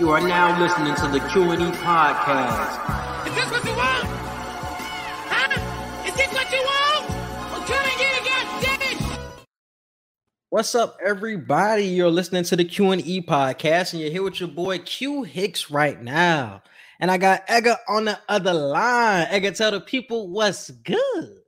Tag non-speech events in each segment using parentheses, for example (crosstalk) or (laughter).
You are now listening to the Q&E podcast. Is this what you want? Huh? Is this what you want? Well, come and get it, goddamn! What's up, everybody? You're listening to the Q&E podcast, and you're here with your boy Q Hicks right now. And I got Edgar on the other line. Edgar, tell the people what's good.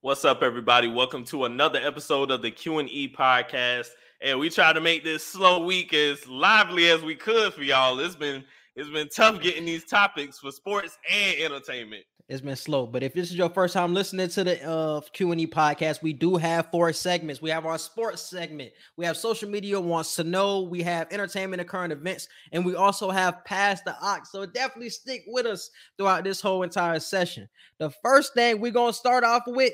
What's up, everybody? Welcome to another episode of the Q and E podcast. And we try to make this slow week as lively as we could for y'all. It's been it's been tough getting these topics for sports and entertainment. It's been slow, but if this is your first time listening to the uh, Q&E podcast, we do have four segments. We have our sports segment. We have social media wants to know. We have entertainment and current events, and we also have pass the aux. So definitely stick with us throughout this whole entire session. The first thing we're gonna start off with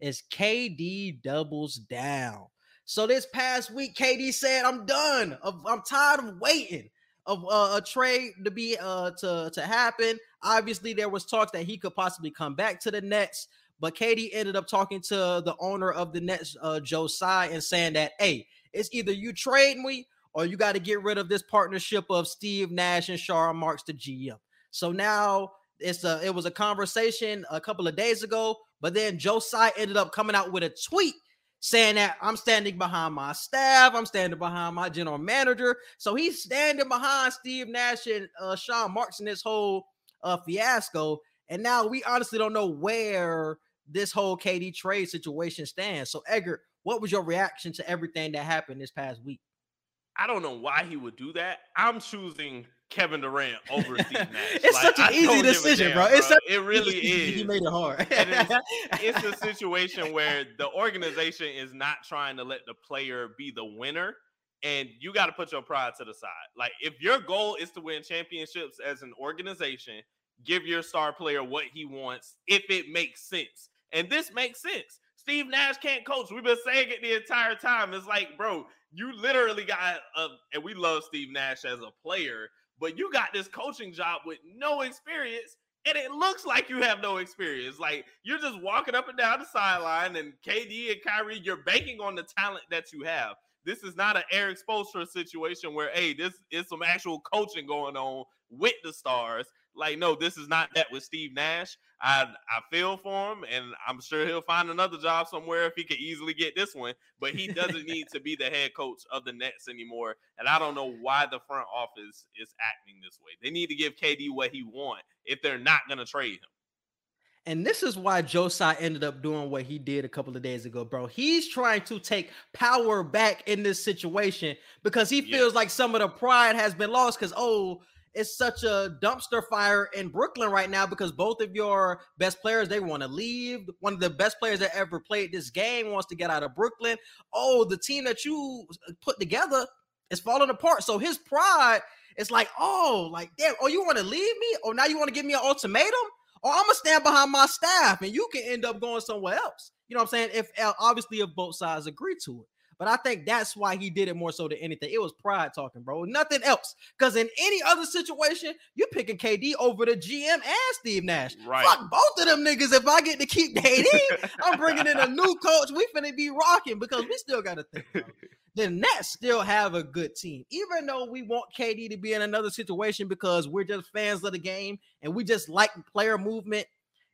is KD doubles down. So this past week, KD said, "I'm done. I'm tired of waiting." of uh, a trade to be uh to to happen. Obviously, there was talks that he could possibly come back to the Nets, but KD ended up talking to the owner of the Nets, uh, Joe Tsai, and saying that, hey, it's either you trade me or you got to get rid of this partnership of Steve Nash and Sean Marks, the GM. So now it's a it was a conversation a couple of days ago, but then Joe Tsai ended up coming out with a tweet saying that I'm standing behind my staff, I'm standing behind my general manager. So he's standing behind Steve Nash and uh, Sean Marks in this whole uh, fiasco. And now we honestly don't know where this whole KD trade situation stands. So, Edgar, what was your reaction to everything that happened this past week? I don't know why he would do that. I'm choosing Kevin Durant over Steve Nash. it's like, such an easy decision, damn, bro. It's bro. it really is. He made it hard. it's, it's a (laughs) situation where the organization is not trying to let the player be the winner, and you got to put your pride to the side. Like if your goal is to win championships as an organization, give your star player what he wants if it makes sense. And this makes sense. Steve Nash can't coach. We've been saying it the entire time. It's like, bro, you literally got a, and we love Steve Nash as a player, but you got this coaching job with no experience, and it looks like you have no experience. Like you're just walking up and down the sideline, and KD and Kyrie, you're banking on the talent that you have. This is not an Erik Spoelstra situation where, hey, this is some actual coaching going on with the stars. Like, no, this is not that with Steve Nash. I I feel for him, and I'm sure he'll find another job somewhere if he could easily get this one. But he doesn't need to be the head coach of the Nets anymore. And I don't know why the front office is acting this way. They need to give KD what he wants if they're not going to trade him. And this is why Joe Tsai ended up doing what he did a couple of days ago, bro. He's trying to take power back in this situation because he feels like some of the pride has been lost. Because oh, it's such a dumpster fire in Brooklyn right now because both of your best players they want to leave. One of the best players that ever played this game wants to get out of Brooklyn. Oh, the team that you put together is falling apart. So his pride is like, oh, like damn, oh, you want to leave me? Oh, now you want to give me an ultimatum? Or oh, I'm gonna stand behind my staff and you can end up going somewhere else. You know what I'm saying? If uh, obviously if both sides agree to it. But I think that's why he did it more so than anything. It was pride talking, bro. Nothing else. Because in any other situation, you're picking KD over the GM and Steve Nash. Right. Fuck both of them niggas. If I get to keep (laughs) KD, I'm bringing in a new (laughs) coach. We finna be rocking because we still got to think. Bro. (laughs) The Nets still have a good team, even though we want KD to be in another situation because we're just fans of the game and we just like player movement.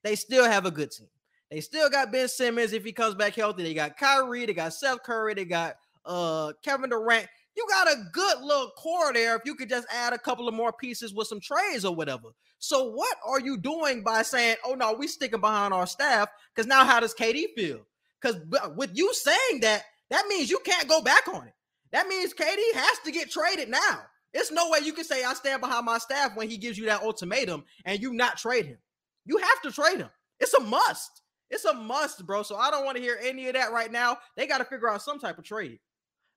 They still have a good team. They still got Ben Simmons if he comes back healthy. They got Kyrie, they got Seth Curry, they got uh Kevin Durant. You got a good little core there if you could just add a couple of more pieces with some trades or whatever. So what are you doing by saying, "Oh no, we sticking behind our staff"? Because now how does KD feel? Because with you saying that, that means you can't go back on it. That means KD has to get traded now. It's no way you can say I stand behind my staff when he gives you that ultimatum and you not trade him. You have to trade him. It's a must. It's a must, bro. So I don't want to hear any of that right now. They got to figure out some type of trade.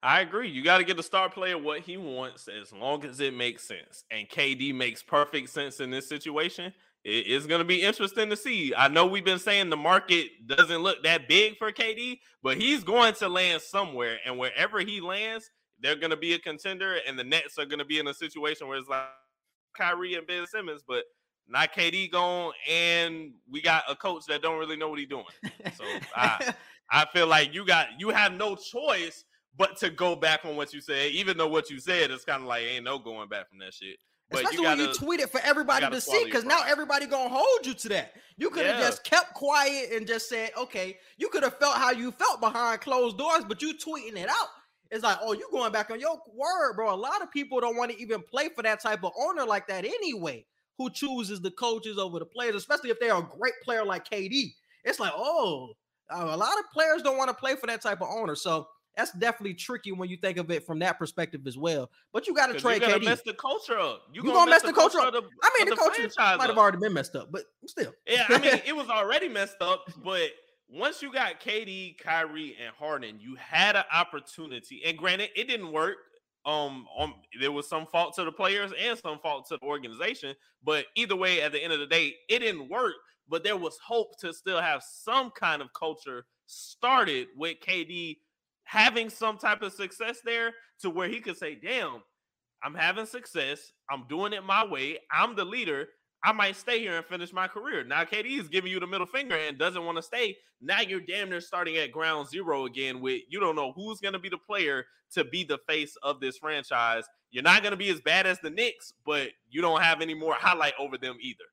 I agree. You got to get the star player what he wants as long as it makes sense. And KD makes perfect sense in this situation. It's going to be interesting to see. I know we've been saying the market doesn't look that big for KD, but he's going to land somewhere. And wherever he lands, they're going to be a contender. And the Nets are going to be in a situation where it's like Kyrie and Ben Simmons, but not KD gone, and we got a coach that don't really know what he's doing. So I, (laughs) I feel like you got you have no choice but to go back on what you said, even though what you said is kind of like ain't no going back from that shit. But Especially you gotta, when you tweet it for everybody gotta see, because now everybody gonna hold you to that. You could have Yeah. just kept quiet and just said, okay, you could have felt how you felt behind closed doors, but you tweeting it out. It's like, oh, you going back on your word, bro. A lot of people don't want to even play for that type of owner like that anyway, who chooses the coaches over the players, especially if they're a great player like KD. It's like, oh, a lot of players don't want to play for that type of owner. So that's definitely tricky when you think of it from that perspective as well. But you got to trade KD. you're gonna KD. mess the culture up. You, You gonna mess the culture up. the- I mean, of the culture might have already been messed up, but still. Yeah, I mean, (laughs) it was already messed up, but once you got KD, Kyrie, and Harden, you had an opportunity. And granted, it didn't work. Um, um, there was some fault to the players and some fault to the organization. But either way, at the end of the day, it didn't work. But there was hope to still have some kind of culture started with KD having some type of success there to where he could say, damn, I'm having success. I'm doing it my way. I'm the leader. I might stay here and finish my career. Now KD is giving you the middle finger and doesn't want to stay. Now you're damn near starting at ground zero again with you don't know who's going to be the player to be the face of this franchise. You're not going to be as bad as the Knicks, but you don't have any more highlight over them either.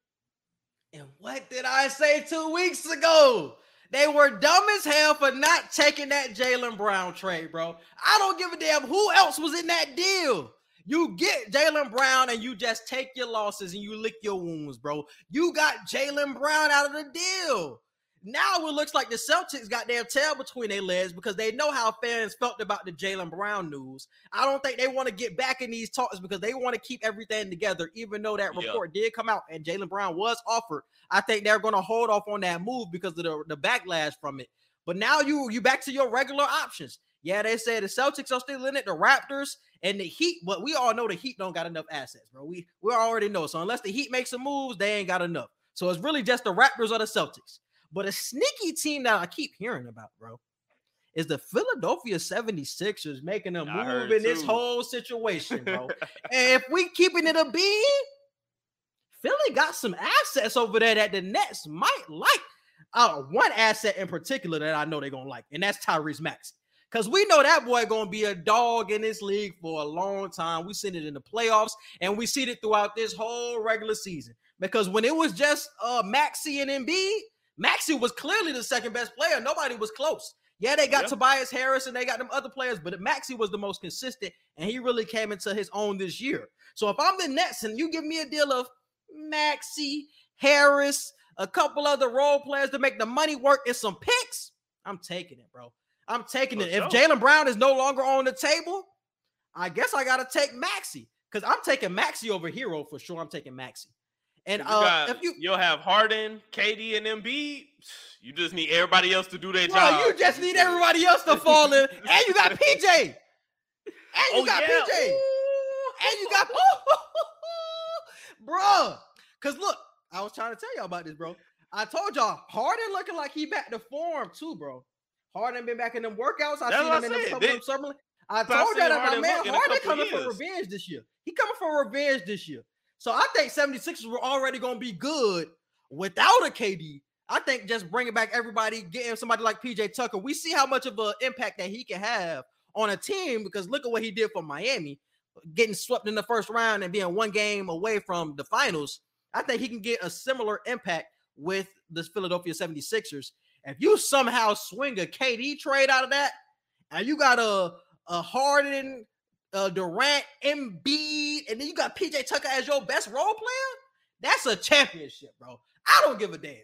And what did I say two weeks ago? They were dumb as hell for not taking that Jaylen Brown trade, bro. I don't give a damn who else was in that deal. You get Jaylen Brown and you just take your losses and you lick your wounds, bro. You got Jaylen Brown out of the deal. Now it looks like the Celtics got their tail between their legs because they know how fans felt about the Jaylen Brown news. I don't think they want to get back in these talks because they want to keep everything together, even though that Yeah. report did come out and Jaylen Brown was offered. I think they're going to hold off on that move because of the, the backlash from it. But now you you back to your regular options. Yeah, they say the Celtics are still in it, the Raptors and the Heat, but we all know the Heat don't got enough assets, bro. We we already know. So unless the Heat makes some moves, they ain't got enough. So it's really just the Raptors or the Celtics. But a sneaky team that I keep hearing about, bro, is the Philadelphia 76ers making a I move in this whole situation, bro. (laughs) and if we keeping it a bean, Philly got some assets over there that the Nets might like. Uh, one asset in particular that I know they're gonna like, and that's Tyrese Maxey. Because we know that boy gonna be a dog in this league for a long time. We seen it in the playoffs, and we seen it throughout this whole regular season. Because when it was just uh Maxey and Embiid, Maxey was clearly the second best player. Nobody was close. Yeah, they got Yeah. Tobias Harris and they got them other players, but Maxey was the most consistent, and he really came into his own this year. So if I'm the Nets and you give me a deal of Maxey, Harris, a couple other role players to make the money work and some picks, I'm taking it, bro. I'm taking it. If. Jaylen Brown is no longer on the table, I guess I gotta take Maxey because I'm taking Maxey over Herro for sure. I'm taking Maxey. And You uh, got, if you, you'll have Harden, KD, and Embiid. You just need everybody else to do their bro, job. you just need everybody else to fall in, (laughs) and you got PJ, and you Oh, got yeah. PJ, Ooh. and you got, (laughs) bro. Cause look, I was trying to tell y'all about this, bro. I told y'all Harden looking like he back to form too, bro. Harden been back in them workouts. I That's seen him I in them They- them summer. I told y'all that my man look in a Harden coming for revenge this year. He coming for revenge this year. So I think 76ers were already gonna be good without a KD. I think just bringing back everybody, getting somebody like PJ Tucker. We see how much of an impact that he can have on a team because look at what he did for Miami, getting swept in the first round and being one game away from the finals. I think he can get a similar impact with the Philadelphia 76ers. If you somehow swing a KD trade out of that, and you got a a Harden, uh, Durant, Embiid, and then you got PJ Tucker as your best role player, that's a championship, bro. I don't give a damn.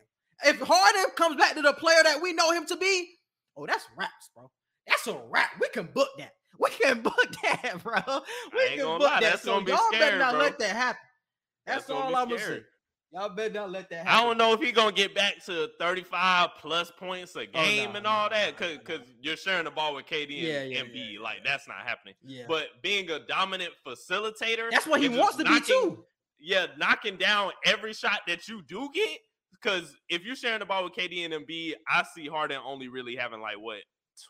If Harden comes back to the player that we know him to be, oh, that's raps, bro. That's a rap. We can book that. We can (laughs) book that, bro. We can book lie, that. that's So y'all better not bro. let that happen. That's, That's all I'm gonna say. Y'all better not let that happen. I don't know if he gonna get back to 35 plus points a game Oh, and all that, cause nah, because you're sharing the ball with KD and Yeah, yeah, Embiid. yeah, like that's not happening. Yeah, But being a dominant facilitator, that's what he wants to be too. Yeah, knocking down every shot that you do get. Because if you're sharing the ball with KD and Embiid, I see Harden only really having like what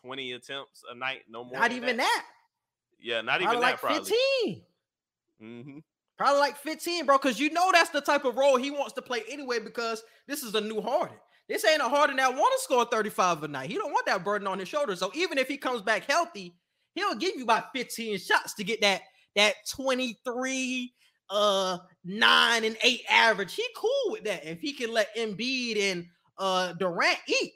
20 attempts a night, no more. Not even that. Yeah, not even like that. Probably. 15. hmm Probably like 15, bro, because you know that's the type of role he wants to play anyway, because this is a new Harden. This ain't a Harden that want to score 35 a night. He don't want that burden on his shoulders. So even if he comes back healthy, he'll give you about 15 shots to get that that 23 uh 9 and 8 average. He cool with that if he can let Embiid and uh Durant eat.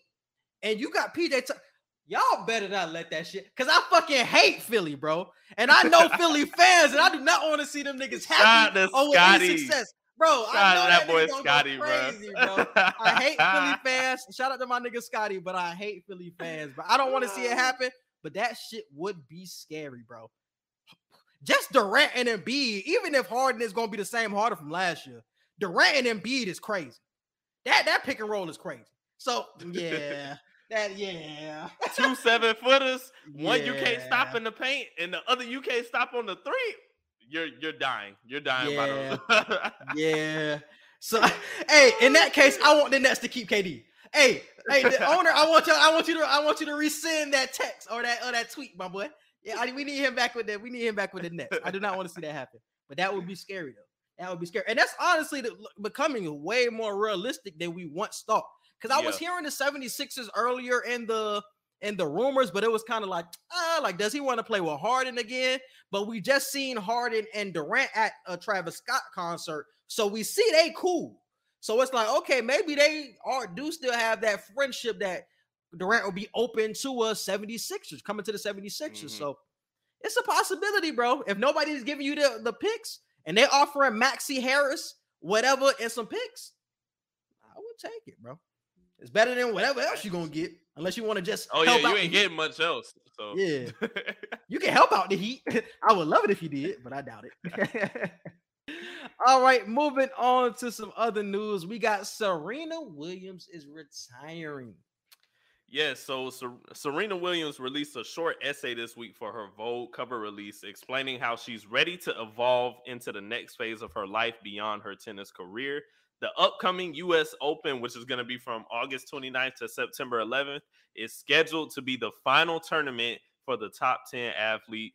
And you got PJ Tucker. Y'all better not let that shit because I fucking hate Philly, bro. And I know Philly (laughs) fans, and I do not want to see them niggas happy or any success. Bro, Shout I know that, that boy Scotty, bro. bro. I hate Philly (laughs) fans. Shout out to my nigga Scotty, but I hate Philly fans. But I don't want to see it happen. But that shit would be scary, bro. Just Durant and Embiid, even if Harden is gonna be the same Harden from last year, Durant and Embiid is crazy. That that pick and roll is crazy. So (laughs) yeah, that yeah. Two seven footers, one you can't stop in the paint, and the other you can't stop on the three. You're you're dying. You're dying Yeah. by the (laughs) Yeah. So hey, in that case, I want the Nets to keep KD. Hey, hey, the owner, I want you, I want you to, I want you to resend that text or that or that tweet, my boy. Yeah, I, we need him back with that. We need him back with the Nets. I do not want to see that happen, but that would be scary though. That would be scary, and that's honestly the, becoming way more realistic than we once thought. Because I was hearing the 76ers earlier in the in the rumors, but it was kind of like, ah, like does he want to play with Harden again? But we just seen Harden and Durant at a Travis Scott concert, so we see they cool. So it's like, okay, maybe they are do still have that friendship that Durant will be open to a 76ers coming to the 76ers. Mhm. So it's a possibility, bro. If nobody's giving you the, the picks and they're offering Maxey Harris, whatever, and some picks, I would take it, bro. It's better than whatever else you're gonna get, unless you want to just Oh yeah, you ain't the Heat. getting much else. So Yeah, (laughs) you can help out the Heat. (laughs) I would love it if you did, but I doubt it. (laughs) All right, moving on to some other news. We got Serena Williams is retiring. Yes, so Ser- Serena Williams released a short essay this week for her Vogue cover release, explaining how she's ready to evolve into the next phase of her life beyond her tennis career. The upcoming US Open, which is going to be from August 29th to September 11th, is scheduled to be the final tournament for the top 10 athlete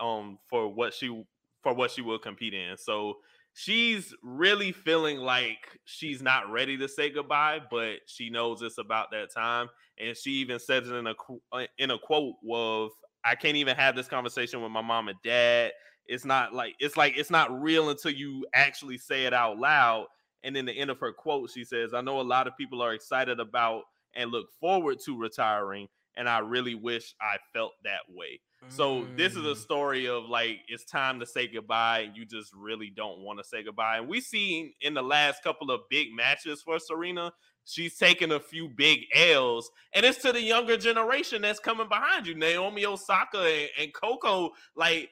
um for what she for what she will compete in. So she's really feeling like she's not ready to say goodbye, but she knows it's about that time and she even says it in a uh, in a quote of I can't even have this conversation with my mom and dad. It's not like it's like it's not real until you actually say it out loud. And in the end of her quote, she says, "I know a lot of people are excited about and look forward to retiring, and I really wish I felt that way." So this is a Mm. story of like it's time to say goodbye, and you just really don't want to say goodbye. And we see in the last couple of big matches for Serena, she's taken a few big L's, and it's to the younger generation that's coming behind you, Naomi Osaka and, and Coco, like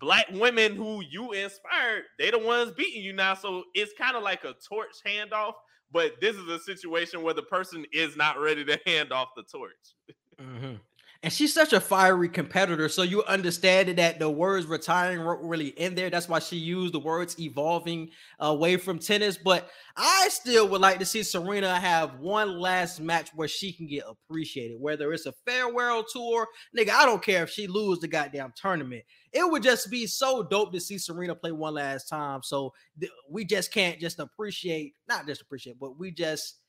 black women who you inspired, they the ones beating you now. So it's kind of like a torch handoff, but this is a situation where the person is not ready to hand off the torch. Mhm. And she's such a fiery competitor, so you understand that the words retiring weren't really in there. That's why she used the words evolving away from tennis. But I still would like to see Serena have one last match where she can get appreciated, whether it's a farewell tour. Nigga, I don't care if she lose the goddamn tournament. It would just be so dope to see Serena play one last time. So th- we just can't just appreciate, not just appreciate, but we just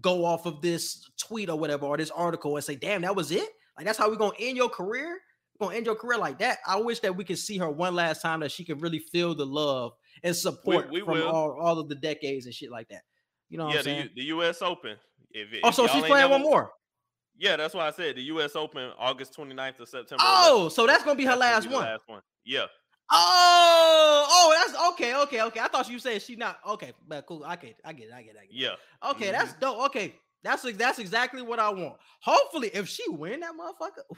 go off of this tweet or whatever or this article and say, damn, that was it. Like that's how we're gonna end your career. We're gonna end your career like that. I wish that we could see her one last time that she could really feel the love and support we from will. all, all of the decades and shit like that. You know what yeah, I'm the. The U.S. Open. If, oh, so she's playing never- one more. Yeah, that's why I said the U.S. Open, August 29th to September. Oh, 11th. so that's gonna be her That's last be one. last one. Yeah. Oh, oh, that's okay, okay, okay. I thought you said she not okay, but cool. I get, I get, it, I get, it, I get. it. Yeah. Okay, mm-hmm. that's dope. Okay, that's like that's exactly what I want. Hopefully, if she win that motherfucker,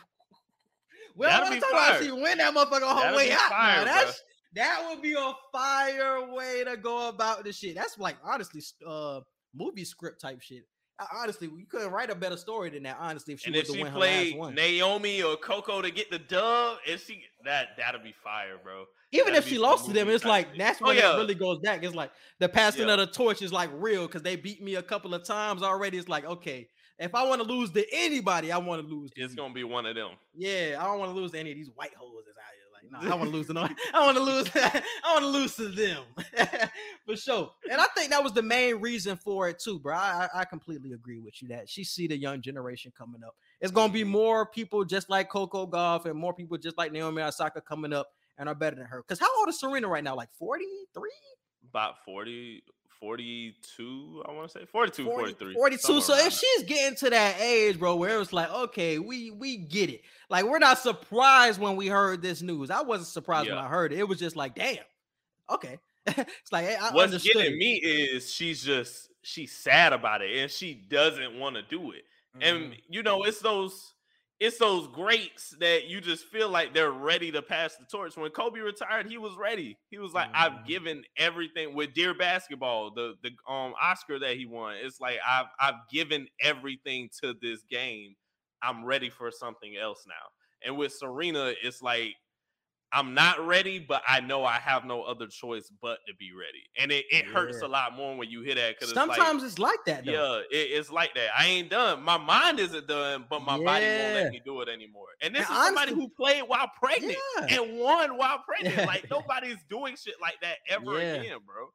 well, That'd I'm talking about she win that motherfucker on her way out. fire. That's that would be a fire way to go about this shit. That's like honestly, uh, movie script type shit. Honestly, you couldn't write a better story than that. Honestly, if she and if she win her last played Naomi or Coco to get the dub, and she that that'd be fire, bro. Even that'd if she lost to them, it's like that's Oh, yeah. it really goes back. It's like the passing Yeah. of the torch is like real because they beat me a couple of times already. It's like okay, if I want to lose to anybody, I want to lose. To It's you. gonna be one of them. Yeah, I don't want to lose to any of these white hoes that's out here. Like, (laughs) no, I want to lose to (laughs) no. I want to lose. I want to lose to them (laughs) for sure. And I think that was the main reason for it too, bro. I, I I completely agree with you that she see the young generation coming up. it's gonna be mm-hmm. more people just like Coco Gauff and more people just like Naomi Osaka coming up and are better than her. Because how old is Serena right now? Like 43? About 40, 42, I want to say 42, 40 43. 42. So if she's getting to that age, bro, where it's like, okay, we we get it. Like we're not surprised when we heard this news. I wasn't surprised when I heard it. It was just like, damn, okay. (laughs) it's like hey, I. What's understood. getting me is she's just she's sad about it and she doesn't want to do it. Mhm. And you know, it's those it's those greats that you just feel like they're ready to pass the torch. When Kobe retired, he was ready. He was like, Mhm. I've given everything with Dear Basketball, the the um Oscar that he won. It's like I've I've given everything to this game. I'm ready for something else now. And with Serena, it's like I'm not ready, but I know I have no other choice but to be ready. And it, it hurts a lot more when you hear that because it's like Sometimes it's like that, though. yeah, it, it's like that. I ain't done. My mind isn't done, but my body won't let me do it anymore. And this And is somebody honestly- who played while pregnant Yeah. and won while pregnant. (laughs) Like nobody's doing shit like that ever Yeah. again, bro.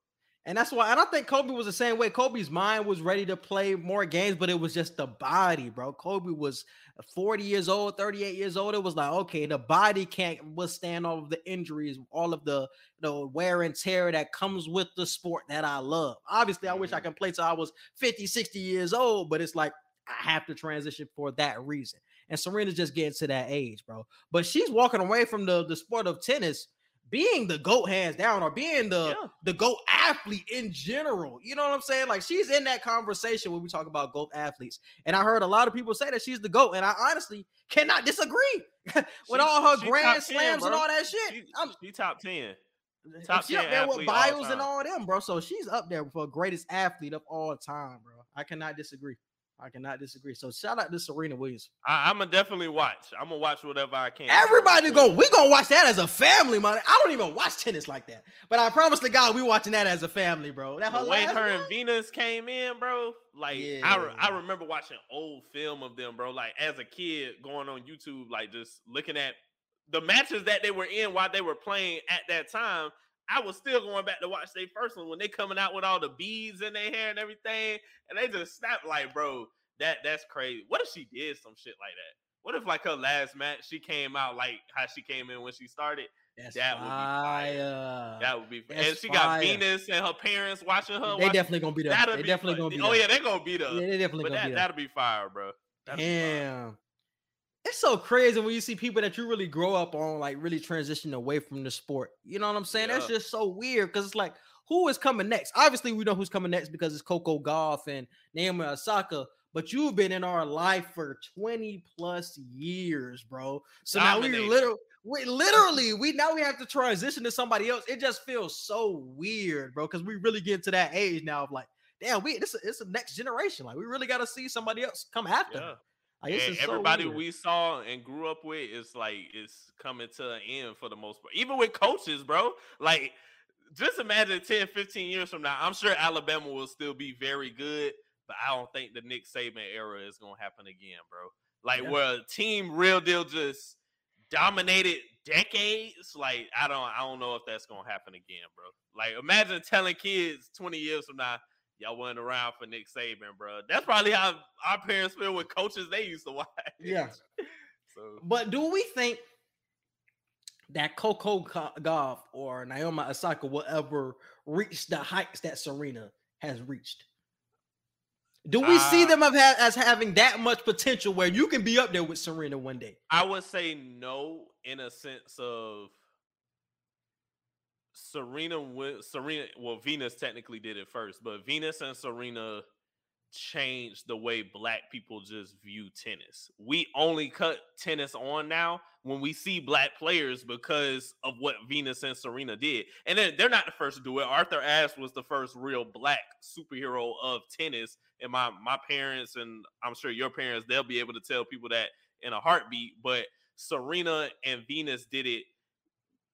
And that's why, and I think Kobe was the same way. Kobe's mind was ready to play more games, but it was just the body, bro. Kobe was 40 years old, 38 years old. It was like, okay, the body can't withstand all of the injuries, all of the, the wear and tear that comes with the sport that I love. Obviously, I wish I Mhm. could play till I was 50, 60 years old, but it's like I have to transition for that reason. And Serena's just getting to that age, bro. But she's walking away from the, the sport of tennis being the GOAT hands down or being the Yeah. the GOAT athlete in general. You know what I'm saying? Like she's in that conversation when we talk about GOAT athletes. And I heard a lot of people say that she's the GOAT, and I honestly cannot disagree (laughs) with She- all her grand 10, slams and all that shit. She, I'm she top ten. top she up there with athlete all Biles and all them, bro. So she's up there for greatest athlete of all time, bro. I cannot disagree. I cannot disagree. So shout out to Serena Williams. I, I'm gonna definitely watch. I'm gonna watch whatever I can. Everybody go. We gonna watch that as a family, man. I don't even watch tennis like that, but I promise to God, we watching that as a family, bro. That The way her one? and Venus came in, bro. Like I, re- I remember watching old film of them, bro. Like as a kid, going on YouTube, like just looking at the matches that they were in while they were playing at that time. I was still going back to watch their first one when they coming out with all the beads in their hair and everything, and they just snapped like, bro, that that's crazy. What if she did some shit like that? What if like her last match, she came out like how she came in when she started? That's that would be fire. fire. That would be. That's and she fire. got Venus and her parents watching her. they watch- definitely gonna be there. They be definitely fun. gonna be Oh there. yeah, they're gonna be there. Yeah, they definitely but gonna that be there. that'll be fire, bro. That'll be fire. It's so crazy when you see people that you really grow up on, like really transition away from the sport. You know what I'm saying? That's just so weird because it's like, who is coming next? Obviously, we know who's coming next because it's Coco Gauff and Naomi Osaka. But you've been in our life for 20 plus years, bro. So now we literally, we literally, we now we have to transition to somebody else. It just feels so weird, bro, because we really get to that age now of like, damn, we this it's a next generation. Like we really got to see somebody else come after. Yeah. Like, And is so everybody we saw and grew up with is like it's coming to an end for the most part. Even with coaches, bro. Like just imagine 10, 15 years from now. I'm sure Alabama will still be very good, but I don't think the Nick Saban era is gonna happen again, bro. Like Yeah. where a team real deal just dominated decades. Like I don't I don't know if that's gonna happen again, bro. Like imagine telling kids 20 years from now, y'all weren't around for Nick Saban, bro. That's probably how our parents feel with coaches they used to watch. Yeah. (laughs) So But do we think that Coco Gauff or Naomi Osaka will ever reach the heights that Serena has reached? Do we see Uh, them as having that much potential where you can be up there with Serena one day? I would say no in a sense of Serena. Serena, well, Venus technically did it first, but Venus and Serena changed the way black people just view tennis. We only cut tennis on now when we see black players because of what Venus and Serena did. And then they're not the first to do it. Arthur Ashe was the first real black superhero of tennis. And my my parents and I'm sure your parents, they'll be able to tell people that in a heartbeat. But Serena and Venus did it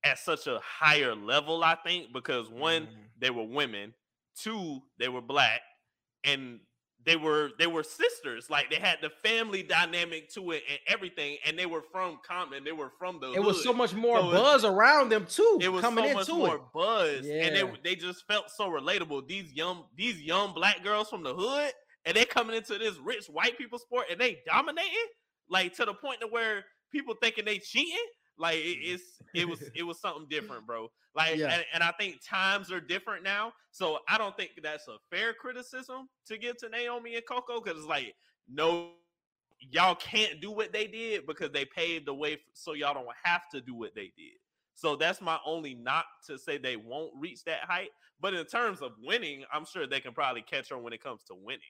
at such a higher level, I think, because one, Mhm. they were women, two, they were black, and they were they were sisters. Like they had the family dynamic to it and everything, and they were from Compton. They were from the. It was so much more So it- buzz around them too. It was coming so much into more it. buzz, and they they just felt so relatable. These young these young black girls from the hood, and they coming into this rich white people sport, and they dominating. like to the point to where people thinking they cheating. Like it, Mm-hmm. it's it was it was something different, bro. Like Yeah. and, and I think times are different now. So I don't think that's a fair criticism to give to Naomi and Coco because it's like no y'all can't do what they did because they paved the way so y'all don't have to do what they did. So that's my only knock to say they won't reach that height. But in terms of winning, I'm sure they can probably catch her when it comes to winning.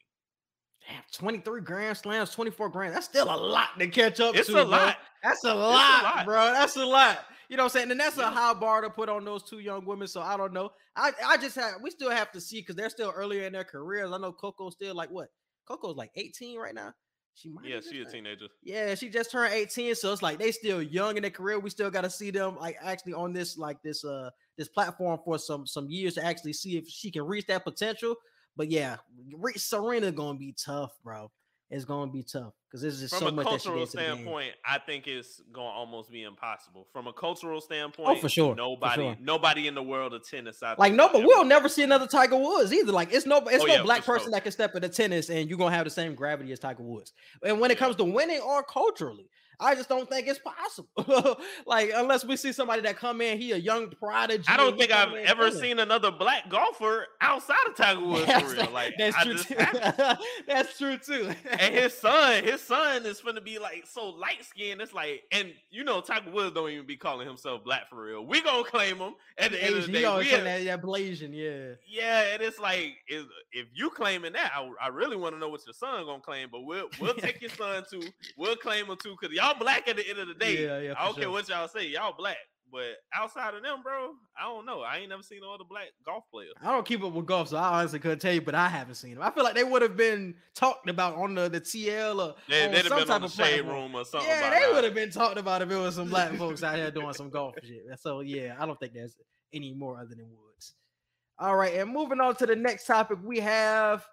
Damn, 23 grand slams, 24 grand. That's still a lot to catch up It's to. a lot. That's a lot, lot. bro. That's a lot. You know what I'm saying? And that's Yeah. a high bar to put on those two young women. So I don't know. I, I just have we still have to see because they're still earlier in their careers. I know Coco's still like what? Coco's like 18 right now. She might Yeah, she a teenager. Yeah, she just turned 18, so it's like they still young in their career. We still got to see them like actually on this like this uh this platform for some some years to actually see if she can reach that potential. But yeah, reach Serena gonna be tough, bro. It's gonna be tough because there's just From so a much that she cultural brings to the game. standpoint, I think it's gonna almost be impossible. From a cultural oh, standpoint, Oh, sure, for Nobody, sure. nobody in the world of tennis, I Like no, but ever- we'll never see another Tiger Woods either. Like it's no, it's Oh, no yeah, black person sure. that can step into tennis and you're gonna have the same gravity as Tiger Woods. And when it comes to winning or culturally, I just don't think it's possible. (laughs) like unless we see somebody that come in, he a young prodigy. I don't think I've ever seen another black golfer outside of Tiger Woods for real. Like (laughs) that's I true just too. (laughs) that's true too. and his son, his son is gonna be like so light skinned. It's like, and you know, Tiger Woods don't even be calling himself black for real. We gonna claim him at the end of the day. We have- that, that Blasian, yeah. yeah, and it's like, is if you claiming that, I, I really want to know what your son gonna claim. But we'll we'll take your son too. We'll claim him too, cause y'all black at the end of the day. Yeah, yeah, I don't for care what y'all say, y'all black. But outside of them, bro, I don't know. I ain't never seen no other black golf players. I don't keep up with golf, so I honestly couldn't tell you, but I haven't seen them. I feel like they would have been talked about on the, the TL or They, they'd have some been type on the of shade platform. room or something. Yeah, they would have been talked about if it was some black folks out here doing some golf shit. So yeah, I don't think there's any more other than Woods. All right, and moving on to the next topic, we have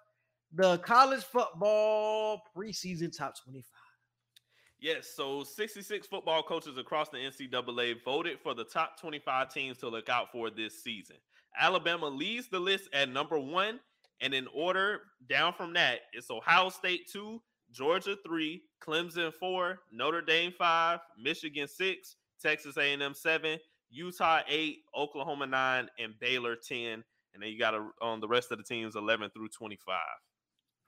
the college football preseason top 25. Yes, so 66 football coaches across the NCAA voted for the top 25 teams to look out for this season. Alabama leads the list at number one, and in order down from that, it's Ohio State two, Georgia three, Clemson four, Notre Dame five, Michigan six, Texas A&M seven, Utah eight, Oklahoma nine, and Baylor ten. And then you got on the rest of the teams 11 through 25.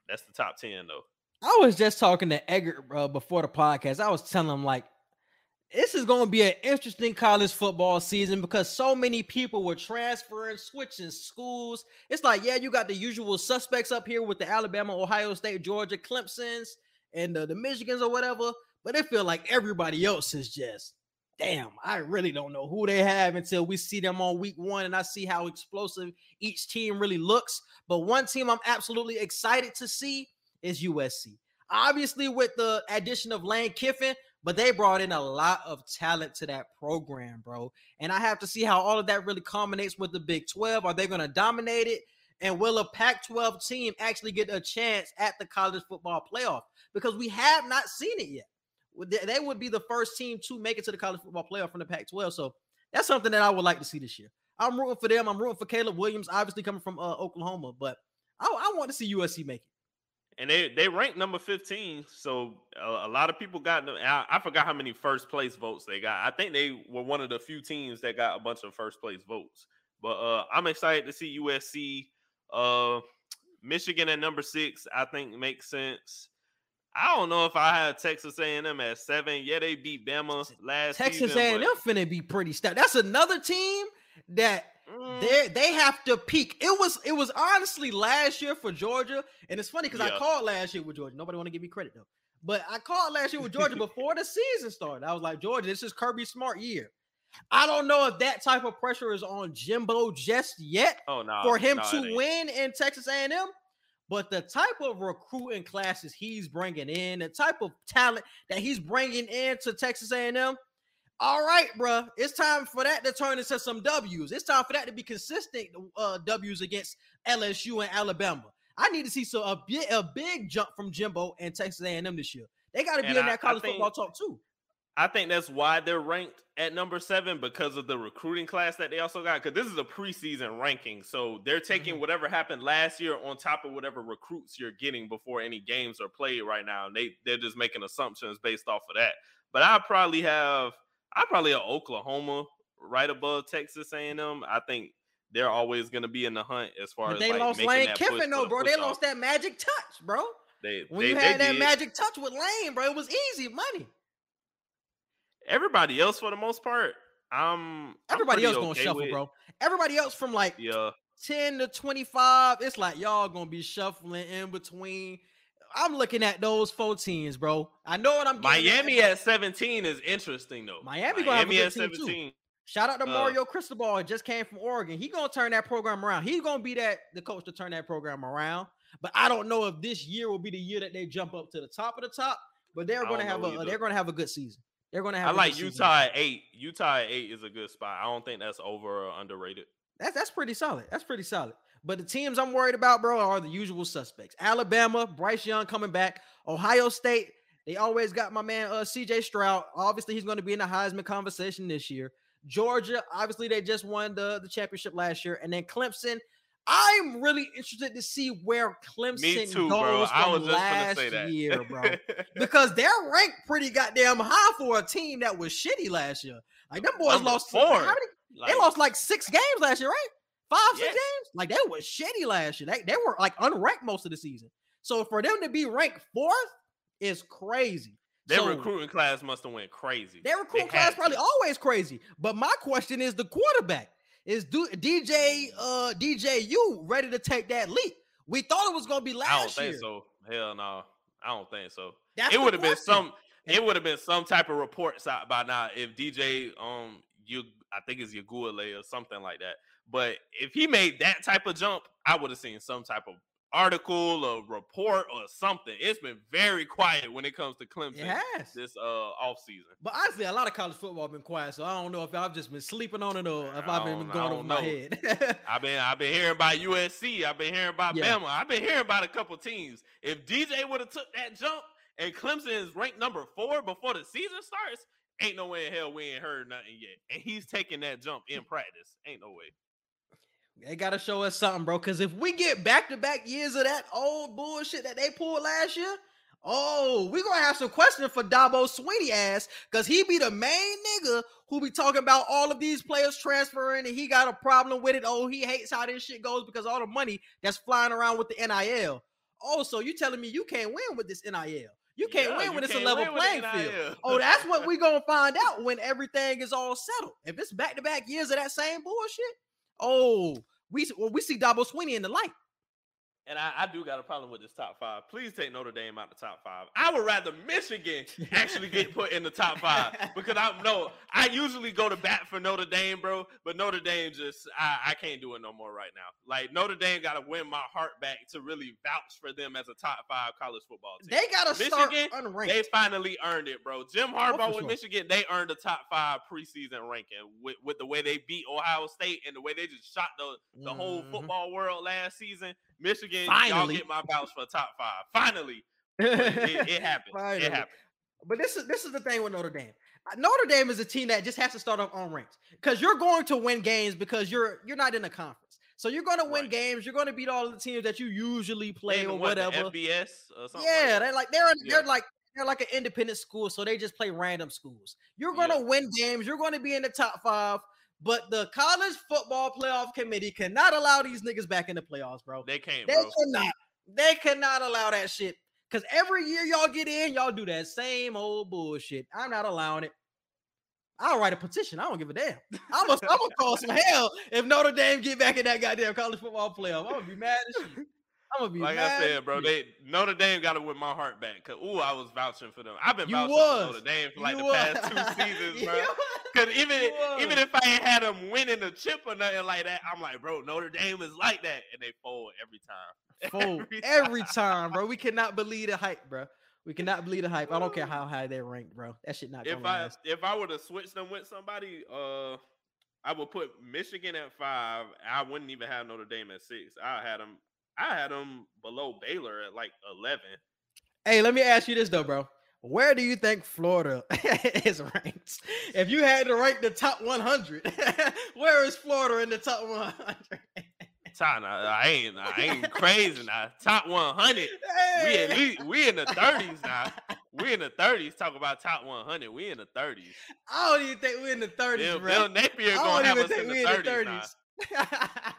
That's the top 10 though. I was just talking to Edgar uh, before the podcast. I was telling him like this is going to be an interesting college football season because so many people were transferring, switching schools. It's like, yeah, you got the usual suspects up here with the Alabama, Ohio State, Georgia, Clemson's, and the, the Michigans or whatever. But it feel like everybody else is just, damn, I really don't know who they have until we see them on week one and I see how explosive each team really looks. But one team I'm absolutely excited to see is USC. Obviously, with the addition of Lane Kiffin, but they brought in a lot of talent to that program, bro. And I have to see how all of that really culminates with the Big 12. Are they going to dominate it? And will a Pac 12 team actually get a chance at the college football playoff? Because we have not seen it yet. They would be the first team to make it to the college football playoff from the Pac 12. So that's something that I would like to see this year. I'm rooting for them. I'm rooting for Caleb Williams, obviously coming from uh, Oklahoma, but I, I want to see USC make it. And they they ranked number 15 so a, a lot of people got them I, I forgot how many first place votes they got. I think they were one of the few teams that got a bunch of first place votes. But uh i'm excited to see usc uh michigan at number six i think makes sense. I don't know if i had texas a&m at seven. Yeah they beat bama last Texas season, A&M finna be pretty stout. That's another team that but, they they have to peak. It was it was honestly last year for Georgia, and it's funny because I called last year with Georgia. Nobody want to give me credit though, but I called last year with Georgia (laughs) before the season started. I was like, Georgia, this is Kirby Smart year. I don't know if that type of pressure is on Jimbo just yet oh no for him it to win in Texas A&M. But the type of recruiting classes he's bringing in, the type of talent that he's bringing into Texas A&M, all right, bruh, it's time for that to turn into some W's. It's time for that to be consistent uh, W's against LSU and Alabama. I need to see so a big a big jump from Jimbo and Texas A&M this year. They got to be And in I- that college think- football talk too. I think that's why they're ranked at number seven because of the recruiting class that they also got. Because this is a preseason ranking, so they're taking Mhm. whatever happened last year on top of whatever recruits you're getting before any games are played right now. And they they're just making assumptions based off of that. But I probably have I probably have Oklahoma right above Texas A&M. I think they're always going to be in the hunt as far But as they like, lost Lane Kiffin though, bro. They push lost that magic touch, bro. They, When they, you they had that did. magic touch with Lane, bro, it was easy money. Everybody else, for the most part, I'm I'm Everybody pretty else gonna shuffle, with. bro. Everybody else from like Yeah, 10 to 25, it's like y'all gonna be shuffling in between. I'm looking at those four teams, bro. I know what I'm getting Miami but at 17 is interesting though. Miami gonna have a Miami good at team, too. 17. Shout out to Uh, Mario Cristobal. Just came from Oregon. He gonna turn that program around. He's gonna be that the coach to turn that program around. But I don't know if this year will be the year that they jump up to the top of the top. But they're gonna have a either. they're gonna have a good season. They're gonna have. I like season. Utah at eight. Utah at eight is a good spot. I don't think that's over or underrated. That's that's pretty solid. That's pretty solid. But the teams I'm worried about, bro, are the usual suspects. Alabama, Bryce Young coming back. Ohio State, they always got my man uh, CJ Stroud. Obviously, he's going to be in the Heisman conversation this year. Georgia, obviously, they just won the, the championship last year. And then Clemson, I'm really interested to see where Clemson too, goes bro. I from just last say that. year, bro. (laughs) because they're ranked pretty goddamn high for a team that was shitty last year. Like them boys Number lost four. Many, they lost like six games last year, right? Five, six Yes. games. Like they were shitty last year. They, they were like unranked most of the season. So for them to be ranked fourth is crazy. Their So, recruiting class must have went crazy. Their recruiting class had probably to. always crazy. But my question is the quarterback. Is do, DJ uh DJU ready to take that leap? We thought it was gonna be last I don't think year. so. Hell no. I don't think so. That's it would have been some it would have been some type of reports out by now if DJ um you I think it's Yaguale or something like that. But if he made that type of jump, I would have seen some type of article or report or something. It's been very quiet when it comes to Clemson has. this uh off season. But honestly, a lot of college football been quiet, so I don't know if I've just been sleeping on it or if I've been going over my head. (laughs) I've been I've been hearing about USC. I've been hearing about Yeah. Bama. I've been hearing about a couple teams. If DJ would have took that jump and Clemson is ranked number four before the season starts, ain't no way in hell we ain't heard nothing yet. And he's taking that jump in practice. Ain't no way. They gotta show us something, bro. Because if we get back to back years of that old bullshit that they pulled last year, oh, we gonna have some questions for Dabo Swinney ass. Because he be the main nigga who be talking about all of these players transferring and he got a problem with it. Oh, he hates how this shit goes because all the money that's flying around with the NIL. Oh, so you telling me you can't win with this NIL? You can't Yeah, win you when it's a level playing field. Oh, that's what we gonna find out when everything is all settled. If it's back to back years of that same bullshit, oh, we well, we see Dabo Swinney in the light. And I, I do got a problem with this top five. Please take Notre Dame out the top five. I would rather Michigan (laughs) actually get put in the top five because I no, I usually go to bat for Notre Dame, bro. But Notre Dame just I, I can't do it no more right now. Like Notre Dame got to win my heart back to really vouch for them as a top five college football team. They gotta start Michigan, unranked. They finally earned it, bro. Jim Harbaugh for with sure. Michigan, they earned the top five preseason ranking with, with the way they beat Ohio State and the way they just shot the, the whole Mhm. football world last season. Michigan, Finally. y'all get my vouch for top five. Finally, (laughs) it, it happened. Finally. It happened. But this is this is the thing with Notre Dame. Uh, Notre Dame is a team that just has to start off unranked because you're going to win games because you're you're not in a conference. So you're going to win Right. games. You're going to beat all of the teams that you usually play They or even won the whatever. FBS or something. Yeah, like they're like they're they're like they're like an independent school, so they just play random schools. You're gonna Yeah. win games. You're going to be in the top five. But the college football playoff committee cannot allow these niggas back in the playoffs, bro. they can't, They bro. cannot. They cannot allow that shit. Cause every year y'all get in, y'all do that same old bullshit. I'm not allowing it. I'll write a petition. I don't give a damn. I'm gonna, I'm gonna call some hell if Notre Dame get back in that goddamn college football playoff. I'm gonna be mad as shit. (laughs) I'm gonna be Like mad. I said, bro, they Notre Dame got to win my heart back. Cause ooh, I was vouching for them. I've been You vouching was. for Notre Dame for like You the past two seasons, (laughs) bro. Cause even even if I ain't had them winning the chip or nothing like that, I'm like, bro, Notre Dame is like that, and they fold every time. (laughs) Fool, every time, bro. We cannot believe the hype, bro. We cannot believe the hype. I don't care how high they ranked, bro. That shit not If I last. if I were to switch them with somebody, uh, I would put Michigan at five. I wouldn't even have Notre Dame at six. I had them. I had them below Baylor at like eleven. Hey, let me ask you this though, bro. Where do you think Florida (laughs) is ranked? If you had to rank the top 100, (laughs) where is Florida in the top 100? Top, nah, I ain't, I ain't (laughs) crazy now. Top 100. We at least we in the 30s now. We in the 30s. Talk about top 100. We in the 30s. I don't even think we're in the 30s, Bill, bro. Bill Napier gonna have us think in the we in the now. 30s.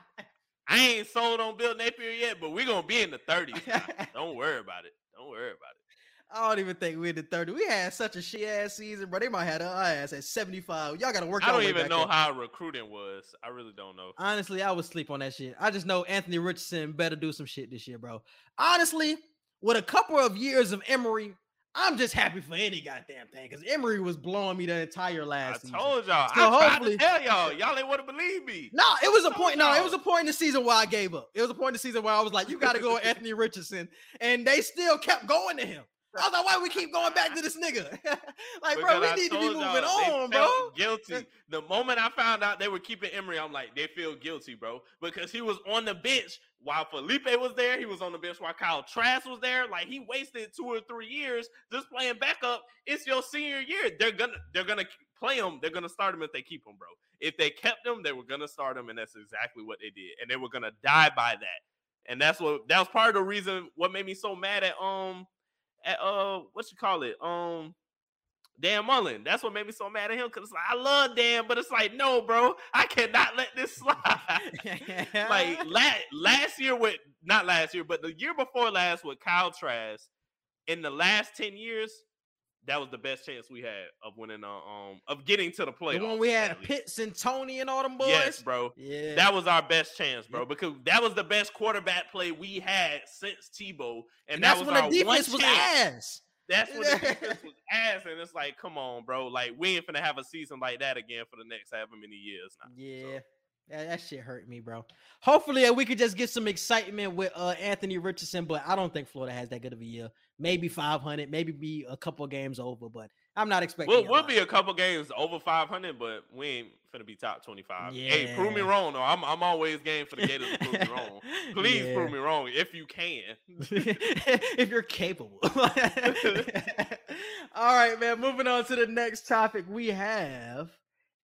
I ain't sold on Bill Napier yet, but we're gonna be in the 30s. (laughs) Don't worry about it. Don't worry about it. I don't even think we're in the 30. We had such a shit ass season, bro. They might have our ass at 75. Y'all gotta work. I don't even know up. how recruiting was. I really don't know. Honestly, I would sleep on that shit. I just know Anthony Richardson better do some shit this year, bro. Honestly, with a couple of years of Emory, I'm just happy for any goddamn thing because Emory was blowing me the entire last. I told y'all. So I tried to tell y'all. Y'all ain't want to believe me. (laughs) No, it was a told point. No, it was a point in the season where I gave up. It was a point in the season where I was like, "You got to go with (laughs) Anthony Richardson," and they still kept going to him. I was like, "Why we keep going back to this nigga?" (laughs) like, bro, we I need to be moving on, bro. Guilty. The moment I found out they were keeping Emory, I'm like, they feel guilty, bro, because he was on the bench while Feleipe was there. He was on the bench while Kyle Trask was there. Like he wasted two or three years just playing backup. It's your senior year. They're gonna they're gonna play him. They're gonna start him if they keep him, bro. If they kept him, they were gonna start him, and that's exactly what they did. And they were gonna die by that. And that's what that was part of the reason what made me so mad at um at uh what you call it um Dan Mullen. That's what made me so mad at him because like, I love Dan, but it's like no, bro, I cannot let this (laughs) slide. like (laughs) last last year with not last year, but the year before last with Kyle Trask. In the last ten years, that was the best chance we had of winning. Uh, um, of getting to the playoffs. the one we had. Pitts and Tony and all them boys. Yes, bro. Yeah, That was our best chance, bro, because that was the best quarterback play we had since Tebow, and, and that that's was when our the defense was ass. That's when the (laughs) defense was ass, and it's like, come on, bro. Like we ain't finna have a season like that again for the next however many years now. Yeah. That, that shit hurt me, bro. Hopefully, uh, we could just get some excitement with uh, Anthony Richardson, but I don't think Florida has that good of a year. Maybe 500, maybe be a couple games over, but I'm not expecting. We'll, we'll lot. be a couple games over 500, but we ain't finna be top 25. Hey, prove me wrong, though. I'm, I'm always game for the Gators to prove me wrong. (laughs) Please Yeah. prove me wrong if you can. (laughs) if you're capable. (laughs) All right, man. Moving on to the next topic, we have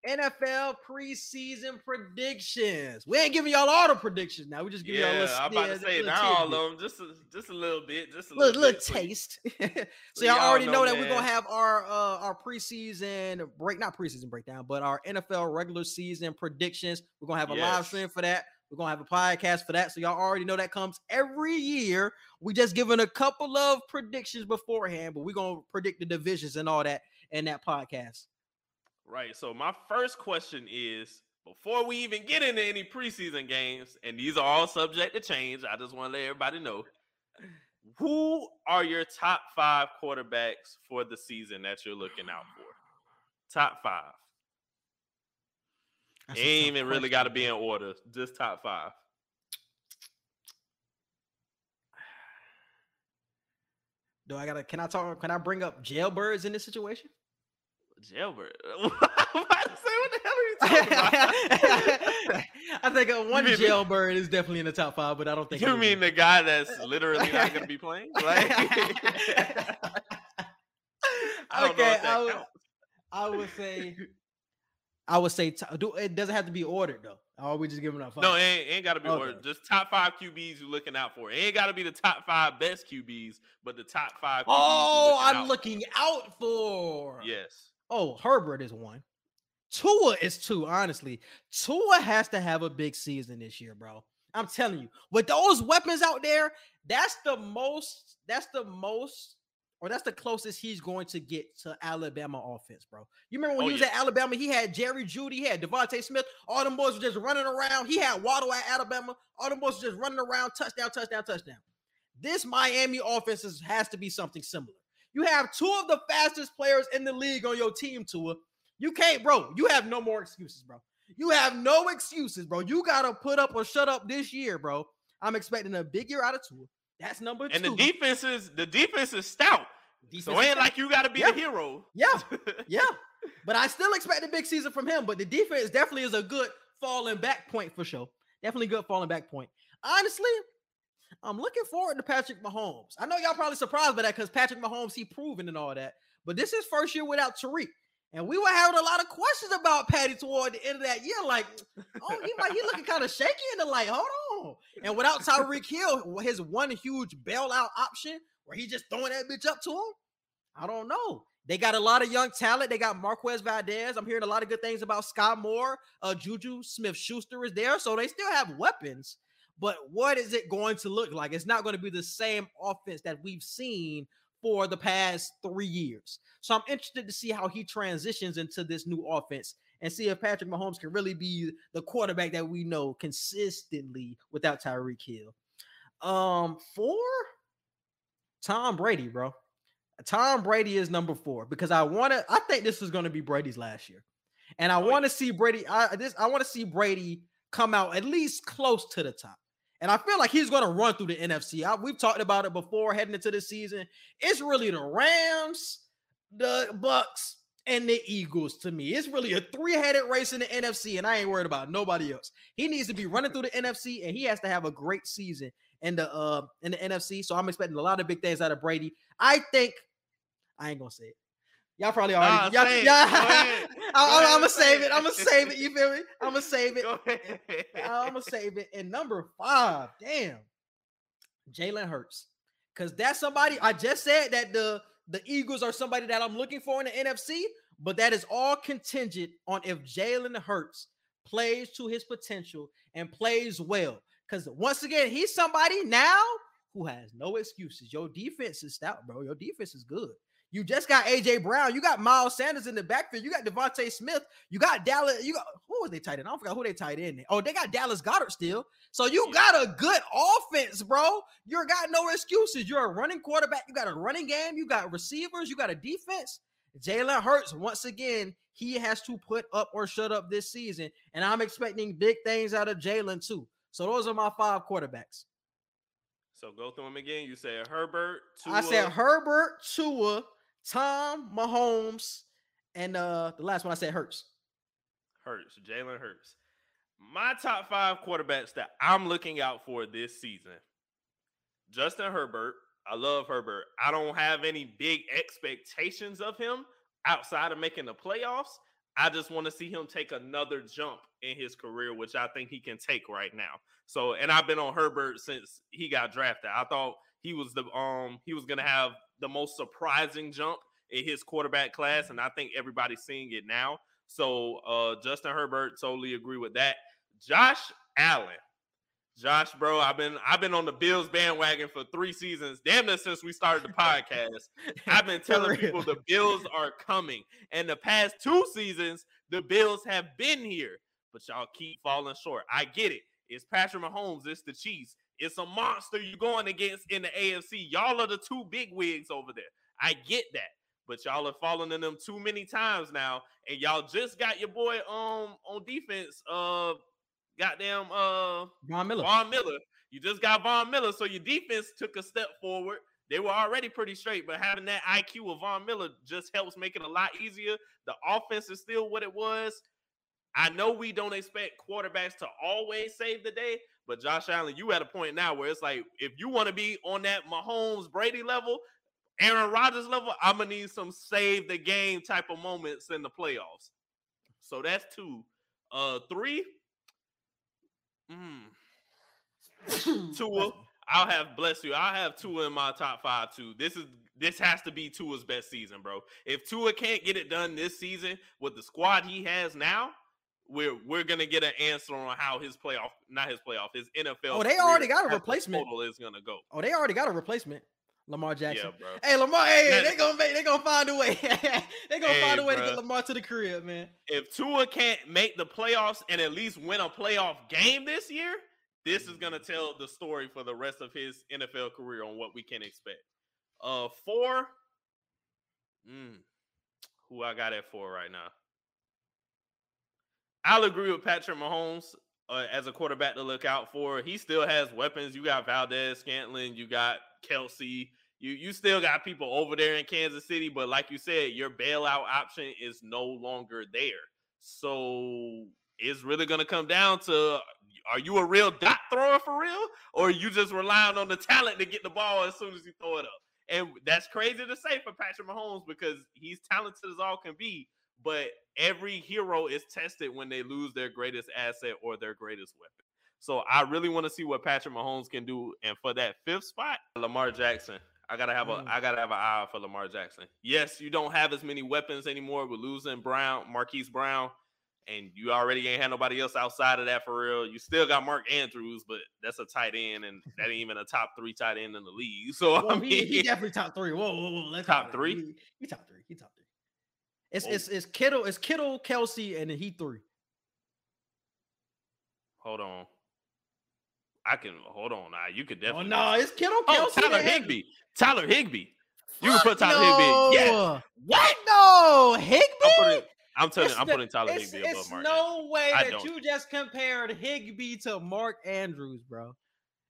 NFL preseason predictions. We ain't giving y'all all the predictions now. We just giving y'all a Yeah, little, I'm about to say not all of them, just a, just a little bit, just a little, little, little bit. Taste. (laughs) so y'all already know, know, that we're gonna have our uh our preseason break, not preseason breakdown, but our NFL regular season predictions. We're gonna have a live stream for that. We're gonna have a podcast for that. So y'all already know that comes every year. We just giving a couple of predictions beforehand, but we're gonna predict the divisions and all that in that podcast. Right. So my first question is before we even get into any preseason games, and these are all subject to change, I just want to let everybody know who are your top five quarterbacks for the season that you're looking out for? Top five. That's Ain't even really got to be in order, just top five. Do I gotta? Can I talk? Can I bring up jailbirds in this situation? Jailbird. I'm about to say, what the hell are you talking about? (laughs) I think uh, one jailbird is definitely in the top five, but I don't think you mean the guy that's literally not going to be playing? (laughs) Like, (laughs) I okay, I would. I would say, I would say, t- do it doesn't have to be ordered though. Or are we just giving up? No, it ain't, ain't got to be Okay. ordered. Just top five QBs you're looking out for. It ain't got to be the top five best QBs, but the top five. QBs oh, looking I'm out looking out for. for. Yes. Oh, Herbert is one. Tua is two. Honestly, Tua has to have a big season this year, bro. I'm telling you, with those weapons out there, that's the most. That's the most. Or that's the closest he's going to get to Alabama offense, bro. You remember when Oh, he was yeah. at Alabama? He had Jerry Jeudy, he had DeVonta Smith. All them boys were just running around. He had Waddle at Alabama. All them boys were just running around, touchdown, touchdown, touchdown. This Miami offense has to be something similar. You have two of the fastest players in the league on your team, Tua. You can't, bro. You have no more excuses, bro. You have no excuses, bro. You gotta put up or shut up this year, bro. I'm expecting a big year out of Tua. That's number two. And the defense is the defense is stout. Defense So it ain't down. like you got to be Yeah. the hero. Yeah. (laughs) Yeah, but I still expect a big season from him. But the defense definitely is a good falling back point for sure. Definitely good falling back point. Honestly, I'm looking forward to Patrick Mahomes. I know y'all probably surprised by that because Patrick Mahomes, he proven and all that. But this is first year without Tyreek. And we were having a lot of questions about Patty toward the end of that year. Like, oh, he might he looking kind of shaky in the light. Hold on. And without Tyreek Hill, his one huge bailout option where he just throwing that bitch up to him. I don't know. They got a lot of young talent. They got Marquez Valdes. I'm hearing a lot of good things about Skyy Moore. Uh, Juju Smith Schuster is there. So they still have weapons. But what is it going to look like? It's not going to be the same offense that we've seen for the past three years. So I'm interested to see how he transitions into this new offense and see if Patrick Mahomes can really be the quarterback that we know consistently without Tyreek Hill. Um, four, Tom Brady, bro. Tom Brady is number four because I want to. I think this is going to be Brady's last year, and I oh, want to see Brady. I this I want to see Brady come out at least close to the top. And I feel like he's going to run through the NFC. I, we've talked about it before heading into the season. It's really the Rams, the Bucs, and the Eagles to me. It's really a three-headed race in the NFC, and I ain't worried about nobody else. He needs to be running through the NFC, and he has to have a great season in the uh in the NFC. So I'm expecting a lot of big things out of Brady. I think I ain't gonna say it. Y'all probably already. Nah, y'all, y'all, I, am gonna save it. I'm gonna (laughs) save it. You feel me? I'm gonna save it. I'm gonna save it. And number five, damn, Jalen Hurts, because that's somebody I just said that the the Eagles are somebody that I'm looking for in the NFC, but that is all contingent on if Jalen Hurts plays to his potential and plays well. Because once again, he's somebody now who has no excuses. Your defense is stout, bro. Your defense is good. You just got AJ Brown. You got Miles Sanders in the backfield. You got DeVonta Smith. You got Dallas. You got who was they tight end? I don't forget who they tight end. Oh, they got Dallas Goedert still. So you got a good offense, bro. You got no excuses. You're a running quarterback. You got a running game. You got receivers. You got a defense. Jalen Hurts, once again, he has to put up or shut up this season. And I'm expecting big things out of Jalen too. So those are my five quarterbacks. So go through them again. You said Herbert. Tua. I said Herbert, Tua, Tom Mahomes, and uh the last one I said Hurts. Hurts, Jalen Hurts. My top five quarterbacks that I'm looking out for this season. Justin Herbert. I love Herbert. I don't have any big expectations of him outside of making the playoffs. I just want to see him take another jump in his career, which I think he can take right now. So, and I've been on Herbert since he got drafted. I thought he was the um he was gonna have the most surprising jump in his quarterback class, and I think everybody's seeing it now. So uh Justin Herbert totally agree with that. Josh Allen. Josh, bro, I've been I've been on the Bills bandwagon for three seasons, damn it, since we started the (laughs) podcast. (laughs) I've been telling people the Bills are coming, and the past two seasons the Bills have been here, but y'all keep falling short. I get it. It's Patrick Mahomes. It's the Chiefs. It's a monster you're going against in the AFC. Y'all are the two big wigs over there. I get that. But y'all are falling in them too many times now. And y'all just got your boy um on defense. Uh goddamn uh Von Miller. Von Miller. You just got Von Miller. So your defense took a step forward. They were already pretty straight, but having that IQ of Von Miller just helps make it a lot easier. The offense is still what it was. I know we don't expect quarterbacks to always save the day, but Josh Allen, you at a point now where it's like if you want to be on that Mahomes Brady level, Aaron Rodgers level, I'm gonna need some save the game type of moments in the playoffs. So that's two. Uh, three. Mm. (coughs) Tua. I'll have bless you. I'll have Tua in my top five too. This is this has to be Tua's best season, bro. If Tua can't get it done this season with the squad he has now, we're we're gonna get an answer on how his playoff, not his playoff, his NFL. Oh, they already got a replacement. Total is gonna go. Oh, they already got a replacement. Lamar Jackson. Yeah, Hey, Lamar. Hey, they gonna make. They gonna find a way. (laughs) they gonna hey, find a way bro. to get Lamar to the crib, man. If Tua can't make the playoffs and at least win a playoff game this year, this is gonna tell the story for the rest of his NFL career on what we can expect. Uh, four. Mm, who I got at four right now? I'll agree with Patrick Mahomes uh, as a quarterback to look out for. He still has weapons. You got Valdes-Scantling, you got Kelce. You you still got people over there in Kansas City, but like you said, your bailout option is no longer there. So it's really going to come down to are you a real dot thrower for real, or are you just relying on the talent to get the ball as soon as you throw it up? And that's crazy to say for Patrick Mahomes because he's talented as all can be. But every hero is tested when they lose their greatest asset or their greatest weapon. So I really want to see what Patrick Mahomes can do. And for that fifth spot, Lamar Jackson. I gotta have a Mm. I gotta have an eye for Lamar Jackson. Yes, you don't have as many weapons anymore with losing Brown, Marquise Brown, and you already ain't had nobody else outside of that for real. You still got Mark Andrews, but that's a tight end, and that ain't even a top three tight end in the league. (laughs) So I mean, he, he definitely top three. Whoa, whoa, whoa. Let's Top three? He, he top three. He top three. It's Oh. it's it's Kittle, it's Kittle, Kelce, and then he three. hold on. I can hold on now. You could Oh definitely. no, it's Kittle, Kelce, Oh, Kelce, Tyler. Higbee. Tyler Higbee. You can put Tyler Higbee. Yeah. What? No, Higbee. I'm putting. I'm telling you, It's I'm the- putting Tyler it's, Higbee above it's Mark. no way I that don't. you just compared Higbee to Mark Andrews, bro.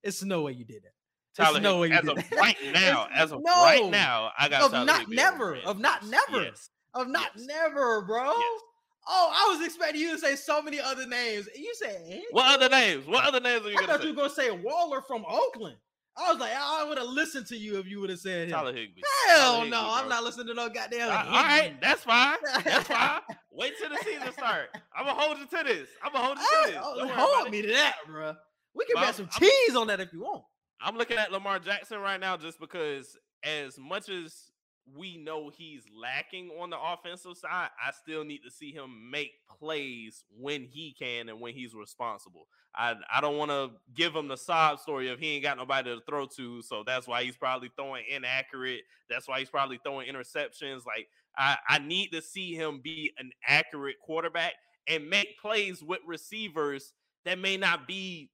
It's no way you did it. Tyler no way Higbee. (laughs) As of right now, as of no. right now, I got Of Tyler not Higbee never, of not never. Yes. Of not Yes. never, bro. Yes. Oh, I was expecting you to say so many other names. You said? What other names? What other names are you I gonna thought say? you were gonna say Waller from Oakland. I was like, I would have listened to you if you would have said him. Tyler Higbee. Hell Tyler no, I'm not listening to no goddamn. Uh, all right, that's fine. That's fine. (laughs) Wait till the season start. I'm gonna hold you to this. I'm gonna hold you to Oh, this. Don't hold about it. me to that, bro. We can bet some I'm- cheese on that if you want. I'm looking at Lamar Jackson right now just because, as much as we know he's lacking on the offensive side, I still need to see him make plays when he can and when he's responsible. I I don't want to give him the sob story of he ain't got nobody to throw to, so that's why he's probably throwing inaccurate. That's why he's probably throwing interceptions. Like I I need to see him be an accurate quarterback and make plays with receivers that may not be,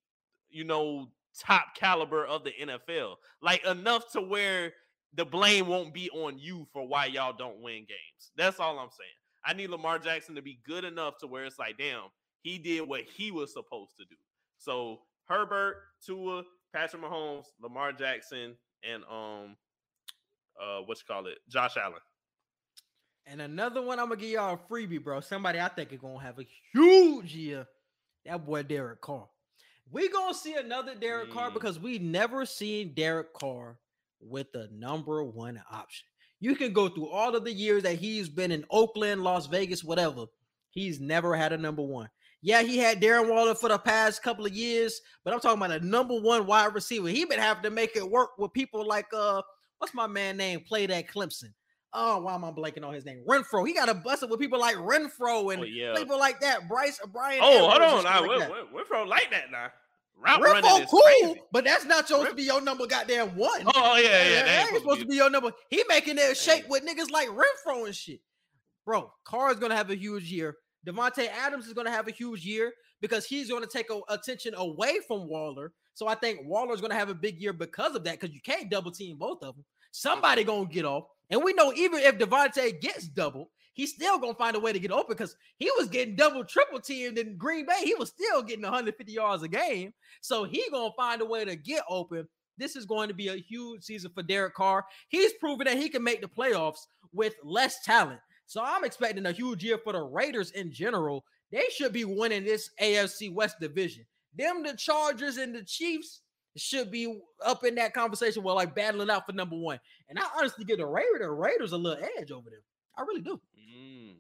you know, top caliber of the NFL. Like enough to where the blame won't be on you for why y'all don't win games. That's all I'm saying. I need Lamar Jackson to be good enough to where it's like, damn, he did what he was supposed to do. So Herbert, Tua, Patrick Mahomes, Lamar Jackson, and um uh what you call it, Josh Allen. And another one, I'm gonna give y'all a freebie, bro. Somebody I think is gonna have a huge year. That boy Derek Carr. We gonna see another Derek Carr Mm. because we never seen Derek Carr with the number one option. You can go through all of the years that he's been in Oakland, Las Vegas, whatever. He's never had a number one. Yeah, he had Darren Waller for the past couple of years, but I'm talking about a number one wide receiver. He been having to make it work with people like uh, what's my man name? Played at Clemson. Oh, why am I blanking on his name? Renfro. He got to bust it with people like Renfro and Oh, yeah. people like that. Bryce Brian. Oh, hold Edwards and on. Now, like we're, that. we're, we're from like that now. Route running is cool, crazy. but that's not supposed to be your number goddamn one. Oh, oh yeah, yeah. that that ain't supposed to be your number. He making that shape Hey. with niggas like Renfro and shit. Bro, Carr is gonna have a huge year. Davante Adams is gonna have a huge year because he's gonna take a, attention away from Waller. So I think Waller's gonna have a big year because of that. Because you can't double team both of them. Somebody gonna get off, and we know even if Davante gets double, he's still gonna find a way to get open because he was getting double, triple teamed in Green Bay. He was still getting 150 yards a game. So he gonna find a way to get open. This is going to be a huge season for Derek Carr. He's proven that he can make the playoffs with less talent. So I'm expecting a huge year for the Raiders in general. They should be winning this AFC West division. Them, the Chargers and the Chiefs should be up in that conversation while like battling out for number one. And I honestly give the Raiders, the Raiders a little edge over them. I really do. Mm.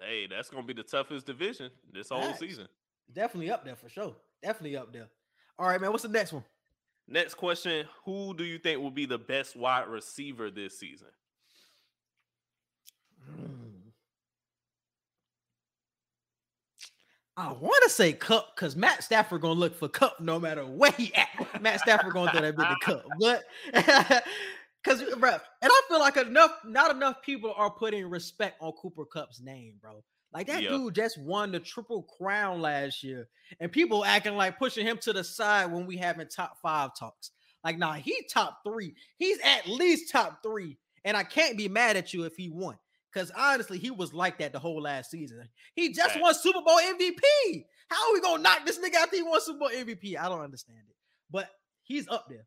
Hey, that's gonna be the toughest division this whole season. Definitely up there for sure. Definitely up there. All right, man. What's the next one? Next question: Who do you think will be the best wide receiver this season? Mm. I want to say Kupp because Matt Stafford gonna look for Kupp no matter where he at. Matt Stafford gonna throw that bit to Kupp, but (laughs) because uh, bro, and I feel like enough, not enough people are putting respect on Cooper Kupp's name, bro. Like that Yeah. dude just won the triple crown last year, and people acting like pushing him to the side when we having top five talks. Like, nah, he top three. He's at least top three, and I can't be mad at you if he won. Because honestly, he was like that the whole last season. He just Facts. won Super Bowl MVP. How are we gonna knock this nigga after he won Super Bowl MVP? I don't understand it. But he's up there.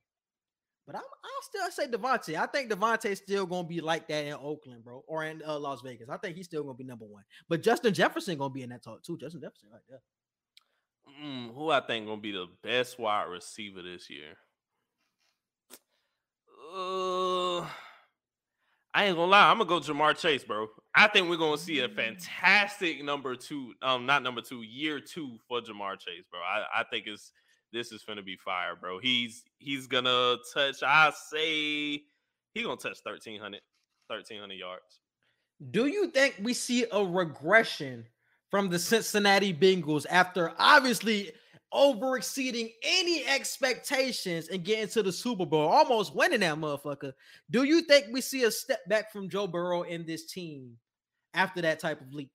But I'm, I'll still say Davante. I think Davante's still gonna be like that in Oakland, bro, or in uh, Las Vegas. I think he's still gonna be number one. But Justin Jefferson gonna be in that talk too. Justin Jefferson, right there. Mm, who I think gonna be the best wide receiver this year? Uh, I ain't gonna lie. I'm gonna go Ja'Marr Chase, bro. I think we're gonna see a fantastic number two, um, not number two, year two for Ja'Marr Chase, bro. I, I think it's this is gonna be fire, bro. He's he's gonna touch. I say he gonna touch 1300, 1300 yards. Do you think we see a regression from the Cincinnati Bengals after obviously over exceeding any expectations and getting to the Super Bowl, almost winning that motherfucker? Do you think we see a step back from Joe Burrow in this team after that type of leap?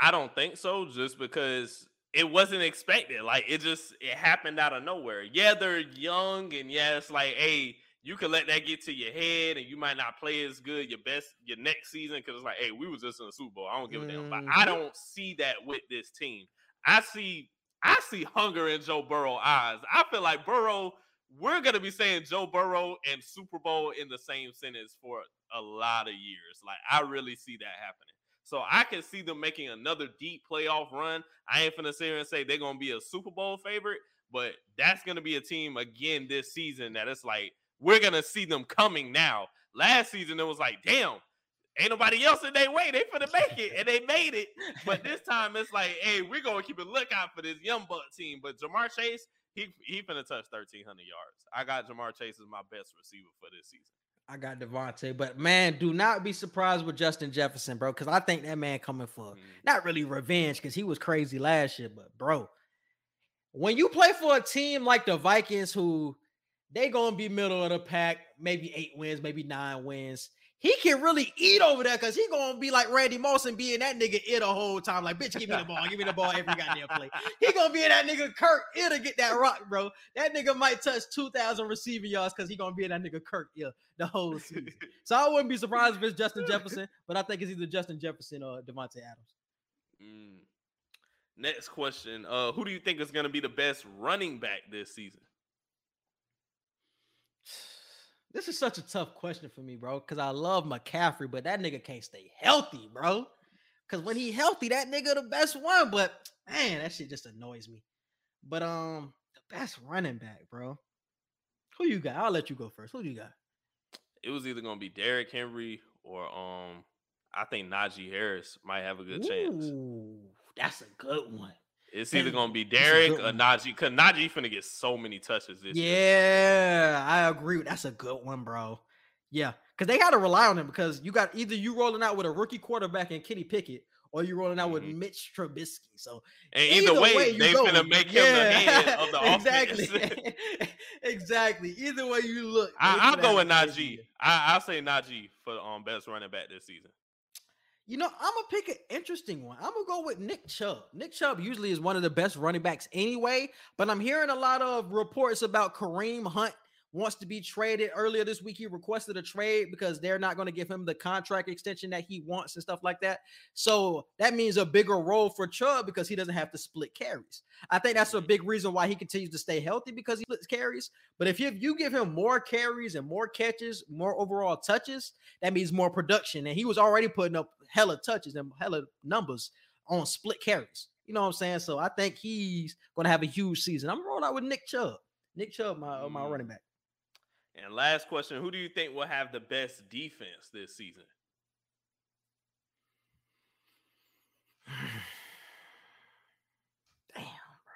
I don't think so, just because it wasn't expected. Like it just it happened out of nowhere. Yeah, they're young, and yeah, it's like, hey, you can let that get to your head, and you might not play as good your best your next season because it's like, hey, we was just in the Super Bowl. I don't give a damn. But I Mhm. don't see that with this team. I see I see hunger in Joe Burrow eyes. I feel like Burrow. We're gonna be saying Joe Burrow and Super Bowl in the same sentence for a lot of years. Like I really see that happening. So I can see them making another deep playoff run. I ain't finna sit here and say they're gonna be a Super Bowl favorite, but that's gonna be a team again this season that it's like we're gonna see them coming now. Last season it was like, damn, ain't nobody else in their way. They finna make it, and they made it. But this (laughs) time it's like, hey, we're gonna keep a lookout for this young buck team. But Ja'Marr Chase, he he finna touch thirteen hundred yards. I got Ja'Marr Chase as my best receiver for this season. I got Davante, but man, do not be surprised with Justin Jefferson, bro, because I think that man coming for Mm. not really revenge because he was crazy last year, but bro, when you play for a team like the Vikings, who they gonna be middle of the pack, maybe eight wins, maybe nine wins. He can really eat over there because he gonna be like Randy Moss and be in that nigga ear the whole time. Like, bitch, give me the ball, give me the ball every goddamn play. He gonna be in that nigga Kirk to get that rock, bro. That nigga might touch two thousand receiving yards because he gonna be in that nigga Kirk yeah the whole season. (laughs) So I wouldn't be surprised if it's Justin Jefferson, but I think it's either Justin Jefferson or Davante Adams. Mm. Next question. Uh, who do you think is going to be the best running back this season? This is such a tough question for me, bro, because I love McCaffrey, but that nigga can't stay healthy, bro. Because when he healthy, that nigga the best one. But man, that shit just annoys me. But um, the best running back, bro. Who you got? I'll let you go first. Who do you got? It was either going to be Derrick Henry or um, I think Najee Harris might have a good chance. Ooh, that's a good one. It's either going to be Derek a Derrick good or. Najee because Najee finna get so many touches this year. Yeah, I agree. That's a good one, bro. Yeah, because they got to rely on him because you got either you rolling out with a rookie quarterback and Kenny Pickett, or you rolling out with Mhm. Mitch Trubisky. So And either, way, you they go, finna make him the head of the (laughs) exactly. offense. (laughs) (laughs) exactly. Either way you look, I, I'll go with Najee. I, I'll say Najee for um best running back this season. You know, I'm gonna pick an interesting one. I'm gonna go with Nick Chubb. Nick Chubb usually is one of the best running backs anyway, but I'm hearing a lot of reports about Kareem Hunt wants to be traded. Earlier this week, he requested a trade because they're not going to give him the contract extension that he wants and stuff like that. So that means a bigger role for Chubb because he doesn't have to split carries. I think that's a big reason why he continues to stay healthy because he splits carries. But if you, if you give him more carries and more catches, more overall touches, that means more production. And he was already putting up hella touches and hella numbers on split carries. You know what I'm saying? So I think he's going to have a huge season. I'm rolling out with Nick Chubb. Nick Chubb, my uh, my Mm. running back. And last question: Who do you think will have the best defense this season? (sighs) Damn, bro.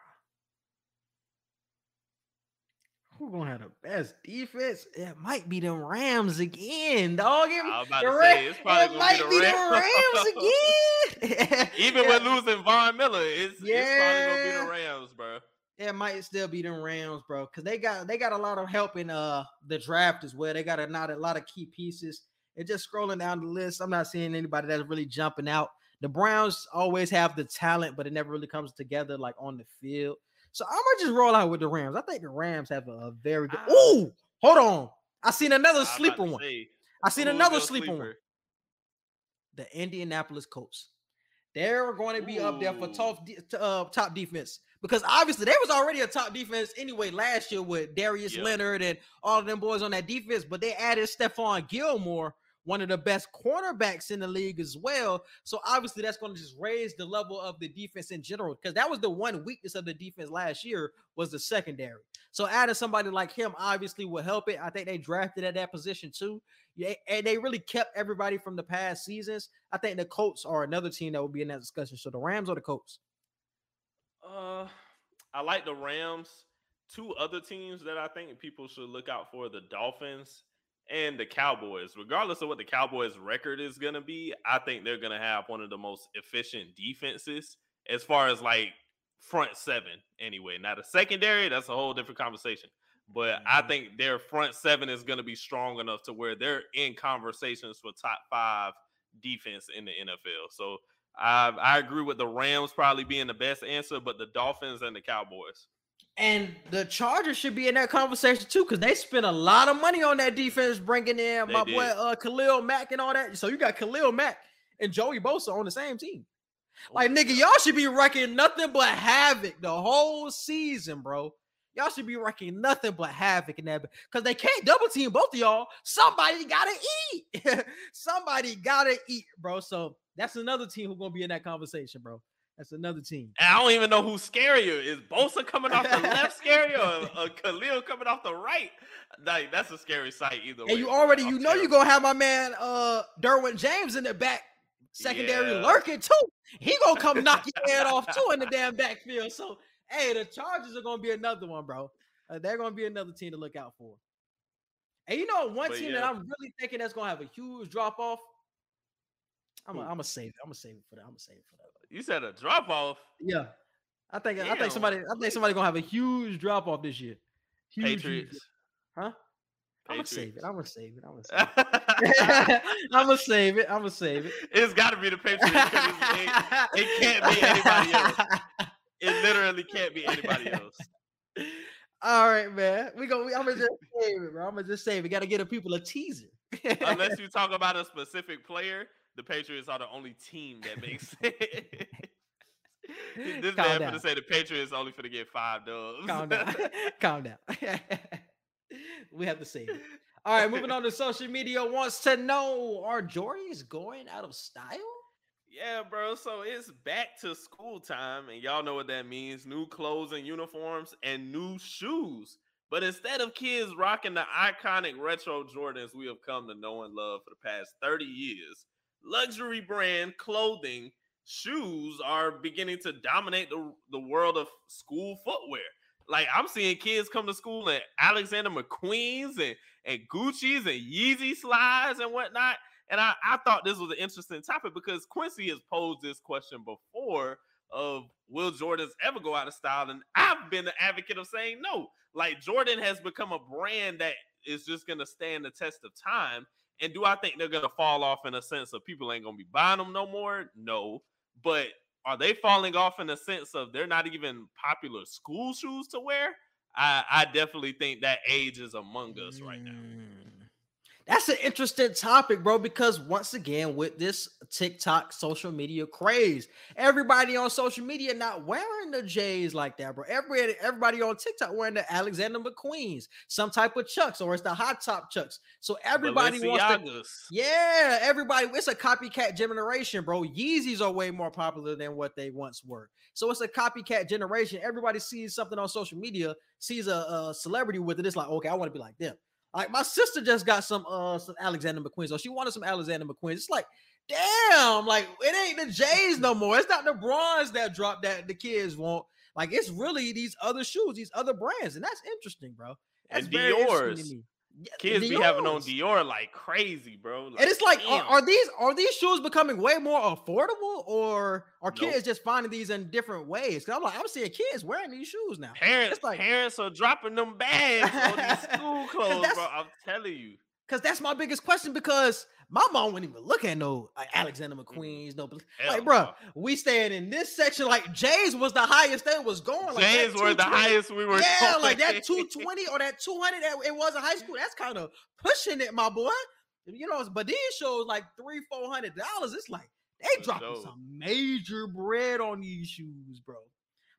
Who gonna have the best defense? It might be them Rams again, dog. It, I was about the to Ra- say, it's probably it gonna might be be the the Rams (laughs) again. (laughs) Even Yeah, with losing Von Miller, it's, it's probably gonna be the Rams, bro. It might still be them Rams, bro, because they got they got a lot of help in uh the draft as well. They got a not a lot of key pieces. And just scrolling down the list, I'm not seeing anybody that's really jumping out. The Browns always have the talent, but it never really comes together like on the field. So I'm gonna just roll out with the Rams. I think the Rams have a, a very good. Ooh, hold on. I seen another sleeper one. say, I seen another your sleeper one. The Indianapolis Colts. They're going to be up there for Ooh. top de- t- uh, top defense because obviously they was already a top defense anyway last year with Darius Yeah. Leonard and all of them boys on that defense. But they added Stephon Gilmore, one of the best cornerbacks in the league as well. So obviously that's going to just raise the level of the defense in general because that was the one weakness of the defense last year was the secondary. So adding somebody like him obviously will help it. I think they drafted at that position too. Yeah, and they really kept everybody from the past seasons. I think the Colts are another team that will be in that discussion. So the Rams or the Colts? Uh, I like the Rams. Two other teams that I think people should look out for: the Dolphins and the Cowboys. Regardless of what the Cowboys' record is going to be, I think they're going to have one of the most efficient defenses as far as like front seven. Anyway, now the secondary, that's a whole different conversation. But I Mhm. think their front seven is going to be strong enough to where they're in conversations for top five defense in the NFL. So I, I agree with the Rams probably being the best answer, but the Dolphins and the Cowboys. And the Chargers should be in that conversation too, because they spent a lot of money on that defense, bringing in They my boy uh, Khalil Mack and all that. So you got Khalil Mack and Joey Bosa on the same team. Like nigga, y'all should be wrecking nothing but havoc the whole season, bro. Y'all should be wrecking nothing but havoc in that because they can't double team both of y'all. Somebody gotta eat. (laughs) Somebody gotta eat, bro. So that's another team who's gonna be in that conversation, bro. That's another team. And I don't even know who's scarier. Is Bosa coming off the left (laughs) scary or, or Khalil coming off the right? Like that's a scary sight either way. And you already, I'm you know, you terrible. gonna have my man uh Derwin James in the back secondary Yeah. lurking too. He gonna come knock your head off (laughs) too in the damn backfield. So hey, the Chargers are gonna be another one, bro. Uh, they're gonna be another team to look out for. And you know, one But team that. I'm really thinking that's gonna have a huge drop off. I'm gonna save it. I'm gonna save it for that. I'm gonna save it for that. You said a drop off. Yeah. I think I think somebody I think somebody gonna have a huge drop off this year. Huge, huge Patriots. Huh? I'm gonna save it. I'm gonna save it. I'm gonna (laughs) save it. (laughs) I'm gonna save it. I'm gonna save it. it's got to be the Patriots. It, it can't be anybody else. It literally can't be anybody else. All right, man. We go. I'm gonna just save it, bro. I'm gonna just save it. Got to get the people a teaser. Unless (laughs) you talk about a specific player, the Patriots are the only team that makes (laughs) it. (laughs) this Calm man down. finna say the Patriots only finna get five dubs. calm down, (laughs) calm down. we have to it. All right, moving on to social media. Wants to know: Are Jordans going out of style? Yeah, bro. So it's back to school time, and y'all know what that means: new clothes and uniforms, and new shoes. But instead of kids rocking the iconic retro Jordans we have come to know and love for the past 30 years, luxury brand clothing, shoes are beginning to dominate the, the world of school footwear. Like I'm seeing kids come to school in Alexander McQueen's and, and Gucci's and Yeezy slides and whatnot. And I, I thought this was an interesting topic because Quincy has posed this question before of will Jordans ever go out of style? And I've been the advocate of saying no. Like Jordan has become a brand that is just gonna stand the test of time. And do I think they're gonna fall off in a sense of people ain't gonna be buying them no more? No. But are they falling off in the sense of they're not even popular school shoes to wear? I, I definitely think that age is among us right now. Mm. That's an interesting topic, bro, because once again, with this TikTok social media craze, everybody on social media not wearing the J's like that, bro. Everybody, everybody on TikTok wearing the Alexander McQueen's, some type of Chucks, or it's the hot top Chucks. So everybody wants to yeah, everybody. It's a copycat generation, bro. Yeezys are way more popular than what they once were. So it's a copycat generation. Everybody sees something on social media, sees a, a celebrity with it. It's like, okay, I want to be like them. Like my sister just got some uh some Alexander McQueen. So she wanted some Alexander McQueen. It's like, damn, like it ain't the J's no more. It's not the bronze that drop that the kids want. Like it's really these other shoes, these other brands, and that's interesting, bro. That's And very to Dior's. Kids be having on Dior like crazy, bro. And it's like, are, are these are these shoes becoming way more affordable, or are Nope. kids just finding these in different ways? Because I'm like, I'm seeing kids wearing these shoes now. parents it's like- parents are dropping them (laughs) bags on these school clothes, bro. I'm telling you. Because that's my biggest question. Because my mom wouldn't even look at no like Alexander mm-hmm. McQueen's, no, Hell like, bro, we staying in this section. Like Jay's was the highest they was going. Like, James were the highest we were. Yeah, going. like that (laughs) 220 or that 200 that it was in high school. That's kind of pushing it, my boy. You know, but these shows like three, four hundred dollars. It's like they dropping some major bread on these shoes, bro.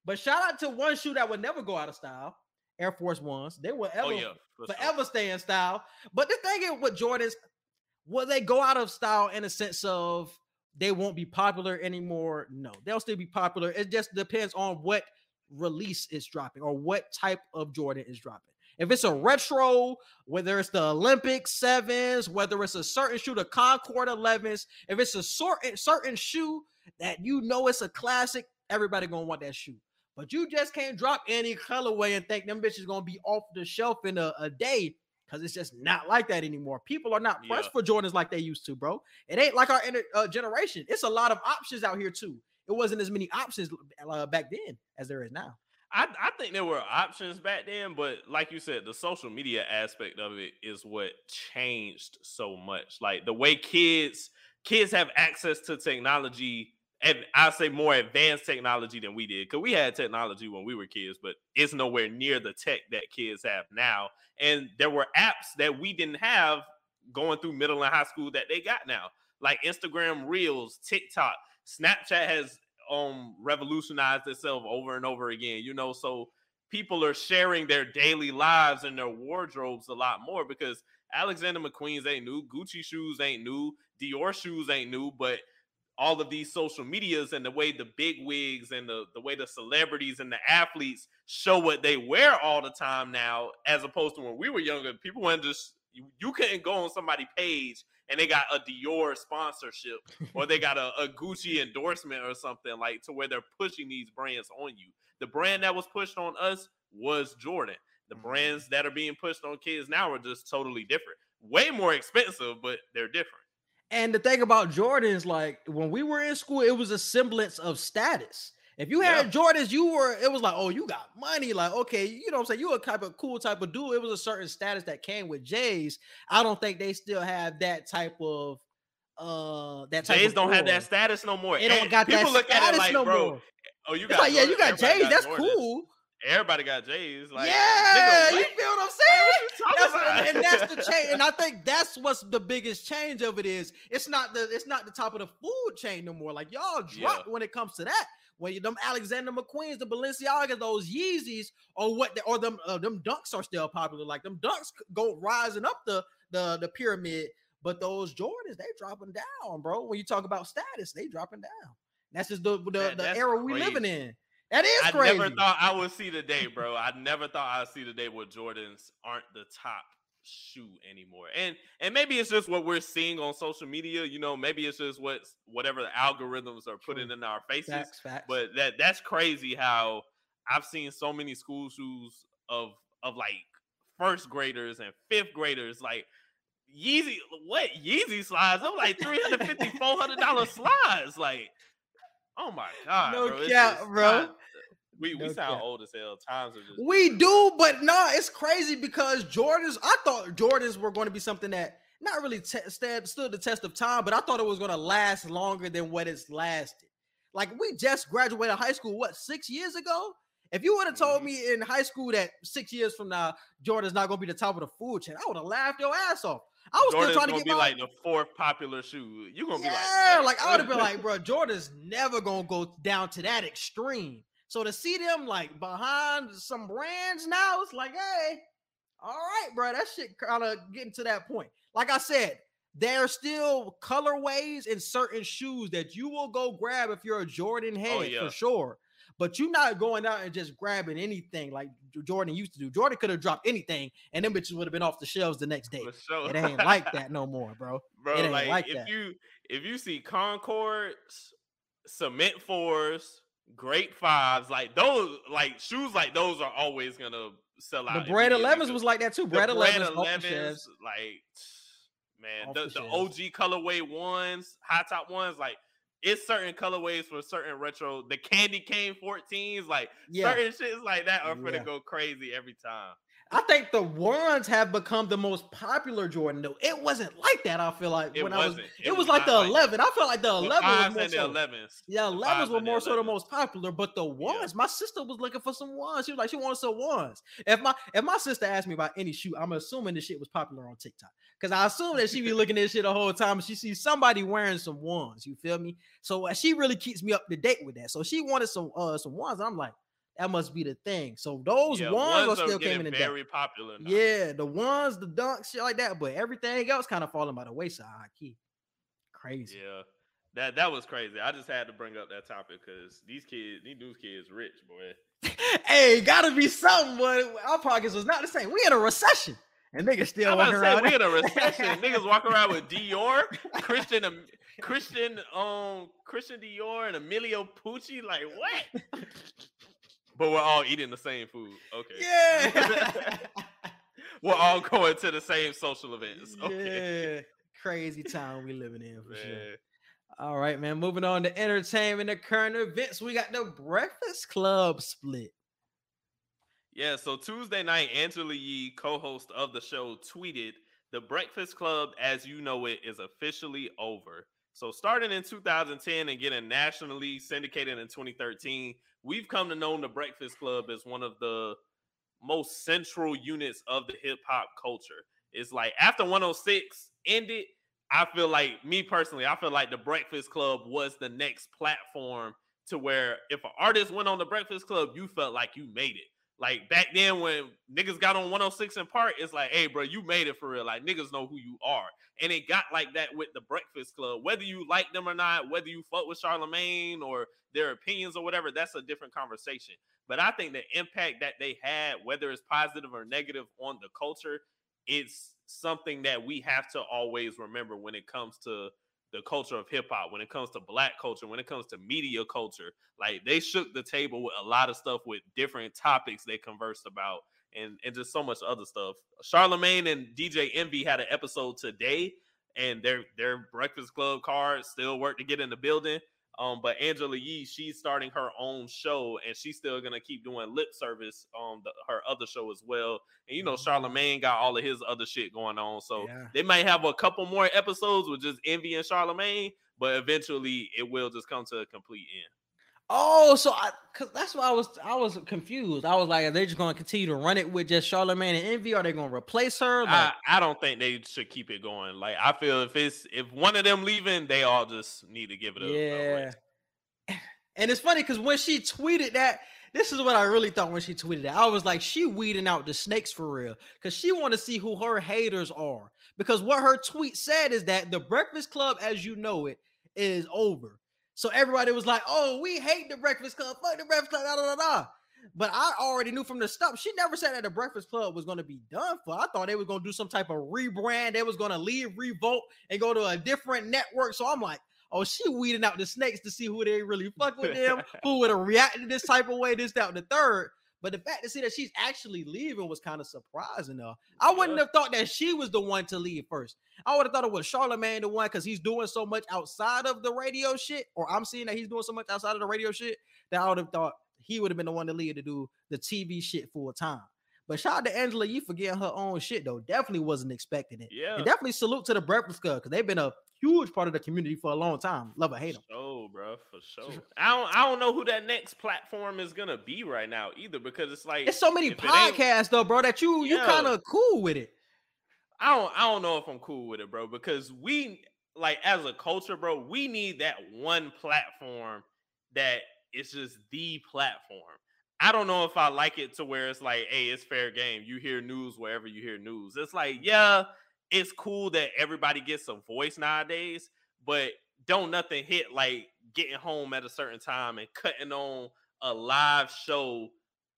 But shout out to one shoe that would never go out of style. Air Force Ones. They will oh, ever Oh yeah, forever stay in style. But the thing is with Jordans, Will they go out of style in a sense of they won't be popular anymore? No, they'll still be popular. It just depends on what release is dropping or what type of Jordan is dropping. If it's a retro, whether it's the Olympic sevens, whether it's a certain shoe, the Concord 11s, if it's a certain certain shoe that you know it's a classic, everybody gonna want that shoe. But you just can't drop any colorway and think them bitches gonna be off the shelf in a, a day because it's just not like that anymore. People are not pressed Yeah. for Jordans like they used to, bro. It ain't like our inter- uh, generation. It's a lot of options out here too. It wasn't as many options uh, back then as there is now. I, I think there were options back then, but like you said, the social media aspect of it is what changed so much. Like the way kids kids have access to technology, and I say more advanced technology than we did, because we had technology when we were kids, but it's nowhere near the tech that kids have now. And there were apps that we didn't have going through middle and high school that they got now, like Instagram Reels, TikTok, Snapchat has um revolutionized itself over and over again you know so people are sharing their daily lives and their wardrobes a lot more because alexander mcqueen's ain't new gucci shoes ain't new dior shoes ain't new but all of these social medias and the way the big wigs and the, the way the celebrities and the athletes show what they wear all the time now as opposed to when we were younger people weren't just you, you couldn't go on somebody's page and they got a Dior sponsorship or they got a, a Gucci endorsement or something like to where they're pushing these brands on you. The brand that was pushed on us was Jordan. The Mhm. brands that are being pushed on kids now are just totally different. Way more expensive, but they're different. And the thing about Jordans, like when we were in school, it was a semblance of status. If you had Jordans, you were it was like, oh, you got money. Like, okay, you know what I'm saying? You a type of cool type of dude. It was a certain status that came with Jays. I don't think they still have that type of uh that type Jays don't have that status no more. They don't And got people that look at it like, no bro, more. oh, you got like, yeah, you got J's. That's cool. Everybody got J's. Like, yeah, nigga, you feel what I'm saying? what you talking That's and that's the (laughs) change. And I think that's what's the biggest change of it is it's not the it's not the top of the food chain no more. Like y'all dropped when it comes to that. When you them Alexander McQueens, the Balenciagas, those Yeezys, or what the, or them uh, them dunks are still popular. Like them dunks go rising up the the the pyramid, but those Jordans they dropping down, bro. When you talk about status, they dropping down. That's just the the, That- the era we living crazy. in. That is I crazy. I never thought I would see the day, bro. I never thought I'd see the day where Jordans aren't the top shoe anymore. And and maybe it's just what we're seeing on social media. You know, maybe it's just what whatever the algorithms are putting True. in our faces. facts, facts. But that that's crazy how I've seen so many school shoes of of like first graders and fifth graders like Yeezy what Yeezy slides I'm like 350 400 dollar (laughs) slides like oh my (laughs) god No bro. Cap, just bro. we we No sound cap. old as hell times are just We different. do, but nah, it's crazy because Jordans. I thought Jordans were going to be something that not really te- stand, stood the test of time, but I thought it was going to last longer than what it's lasted. Like we just graduated high school, what six years ago? If you would have told Mhm. me in high school that six years from now Jordan's not going to be the top of the food chain, I would have laughed your ass off. I was Jordan's still trying to get be my like the fourth popular shoe you're gonna yeah, be like like, I would have been like, bro, Jordan's never gonna go down to that extreme. So to see them like behind some brands now, it's like, hey, all right, bro, that shit kind of getting to that point. Like I said, there are still colorways in certain shoes that you will go grab if you're a Jordan oh, head Oh, yeah. for sure. But you're not going out and just grabbing anything like Jordan used to do. Jordan could have dropped anything, and them bitches would have been off the shelves the next day. For sure. It ain't like that no more, bro. (laughs) bro. It ain't like, like if that. you if you see Concords, Cement fours, Great fives, like those, like shoes like those are always gonna sell out. The Bred 11s was like that too. Bred 11s, off the 11s, shelves. like man, the, the the. OG colorway ones, high top ones, like it's certain colorways for certain retro. The candy cane 14s, like Yeah. certain shits like that are gonna go crazy every time. I think the ones have become the most popular Jordan though. It wasn't like that. I feel like It when I was. It, It was, was like the not like that. 11. I felt like the The 11 was more and the so. 11s. Yeah, The 11s fives were more so the most popular, but the ones, my sister was looking for some ones. She was like, she wanted some ones. If my if my sister asked me about any shoe, I'm assuming this shit was popular on TikTok. Because I assume that she be looking at this shit the whole time and she sees somebody wearing some ones. You feel me? So uh, she really keeps me up to date with that. So she wanted some uh some ones. I'm like, That must be the thing. So those Yeah, ones, ones are still came in the very popular. Now. Yeah, the ones, the dunks, shit like that. But everything else kind of falling by the wayside. Key. Crazy. Yeah. That that was crazy. I just had to bring up that topic because these kids, these news kids, rich boy. (laughs) hey, gotta be something, but our pockets was not the same. We in a recession. And niggas still I'm walking about to say around. we in a (laughs) recession. Niggas walk around with Dior, Christian, (laughs) Christian, um, Christian Dior, and Emilio Pucci. Like what? But we're all eating the same food. Okay. yeah. (laughs) we're all going to the same social events. Okay. Yeah. Crazy time we living in for sure. Man. All right, man. Moving on to entertainment the current events. We got the Breakfast Club split. Yeah, so Tuesday night, Angela Yee, co-host of the show, tweeted, "The Breakfast Club, as you know it, is officially over." So, starting in 2010 and getting nationally syndicated in 2013, we've come to know the Breakfast Club as one of the most central units of the hip hop culture. It's like after 106 ended, I feel like me personally, I feel like the Breakfast Club was the next platform to where if an artist went on the Breakfast Club, you felt like you made it. Like back then when niggas got on 106 & Park, it's like, hey, bro, you made it for real. Like niggas know who you are. And it got like that with the Breakfast Club. Whether you like them or not, whether you fuck with Charlemagne or their opinions or whatever, that's a different conversation. But I think the impact that they had, whether it's positive or negative on the culture, it's something that we have to always remember when it comes to the culture of hip hop, when it comes to black culture, when it comes to media culture. Like they shook the table with a lot of stuff with different topics they conversed about and, and just so much other stuff. Charlemagne and DJ Envy had an episode today, and their their Breakfast Club cards still work to get in the building. Um, but Angela Yee, she's starting her own show, and she's still gonna keep doing lip service on the, her other show as well. And you know, Charlemagne got all of his other shit going on, so Yeah. they might have a couple more episodes with just Envy and Charlemagne, but eventually it will just come to a complete end. Oh, so I cause that's why I was I was confused. I was like, are they just gonna continue to run it with just Charlemagne and Envy? Are they gonna replace her? Like, I, I don't think they should keep it going. Like I feel if it's if one of them leaving, they all just need to give it a yeah. (laughs) And it's funny because when she tweeted that, this is what I really thought when she tweeted that. I was like, she weeding out the snakes for real. Because she want to see who her haters are. Because what her tweet said is that the Breakfast Club, as you know it, is over. So everybody was like, oh, we hate the Breakfast Club. Fuck the Breakfast Club. Da, da, da, da. But I already knew from the start. She never said that the Breakfast Club was going to be done for. I thought they was going to do some type of rebrand. They was going to leave Revolt and go to a different network. So I'm like, oh, she weeding out the snakes to see who they really fuck with them, (laughs) who would have reacted this type of way, this, that, and the third. But the fact to see that she's actually leaving was kind of surprising, though. I wouldn't have thought that she was the one to leave first. I would have thought it was Charlemagne the one because he's doing so much outside of the radio shit, or I'm seeing that he's doing so much outside of the radio shit that I would have thought he would have been the one to leave to do the TV shit full time. But shout out to Angela, you forgetting her own shit though. Definitely wasn't expecting it. Yeah. And definitely salute to the Breakfast Club because they've been a huge part of the community for a long time. Love or hate them. Oh, bro, for sure. I don't, I don't know who that next platform is gonna be right now either, because it's like It's so many if it ain't- podcasts though, bro, that you you kind of cool with it. I don't, I don't know if I'm cool with it, bro, because we like as a culture, bro, we need that one platform that is just the platform. I don't know if I like it to where it's like, hey, it's fair game. You hear news wherever you hear news. It's like, yeah, it's cool that everybody gets a voice nowadays, but don't nothing hit like getting home at a certain time and cutting on a live show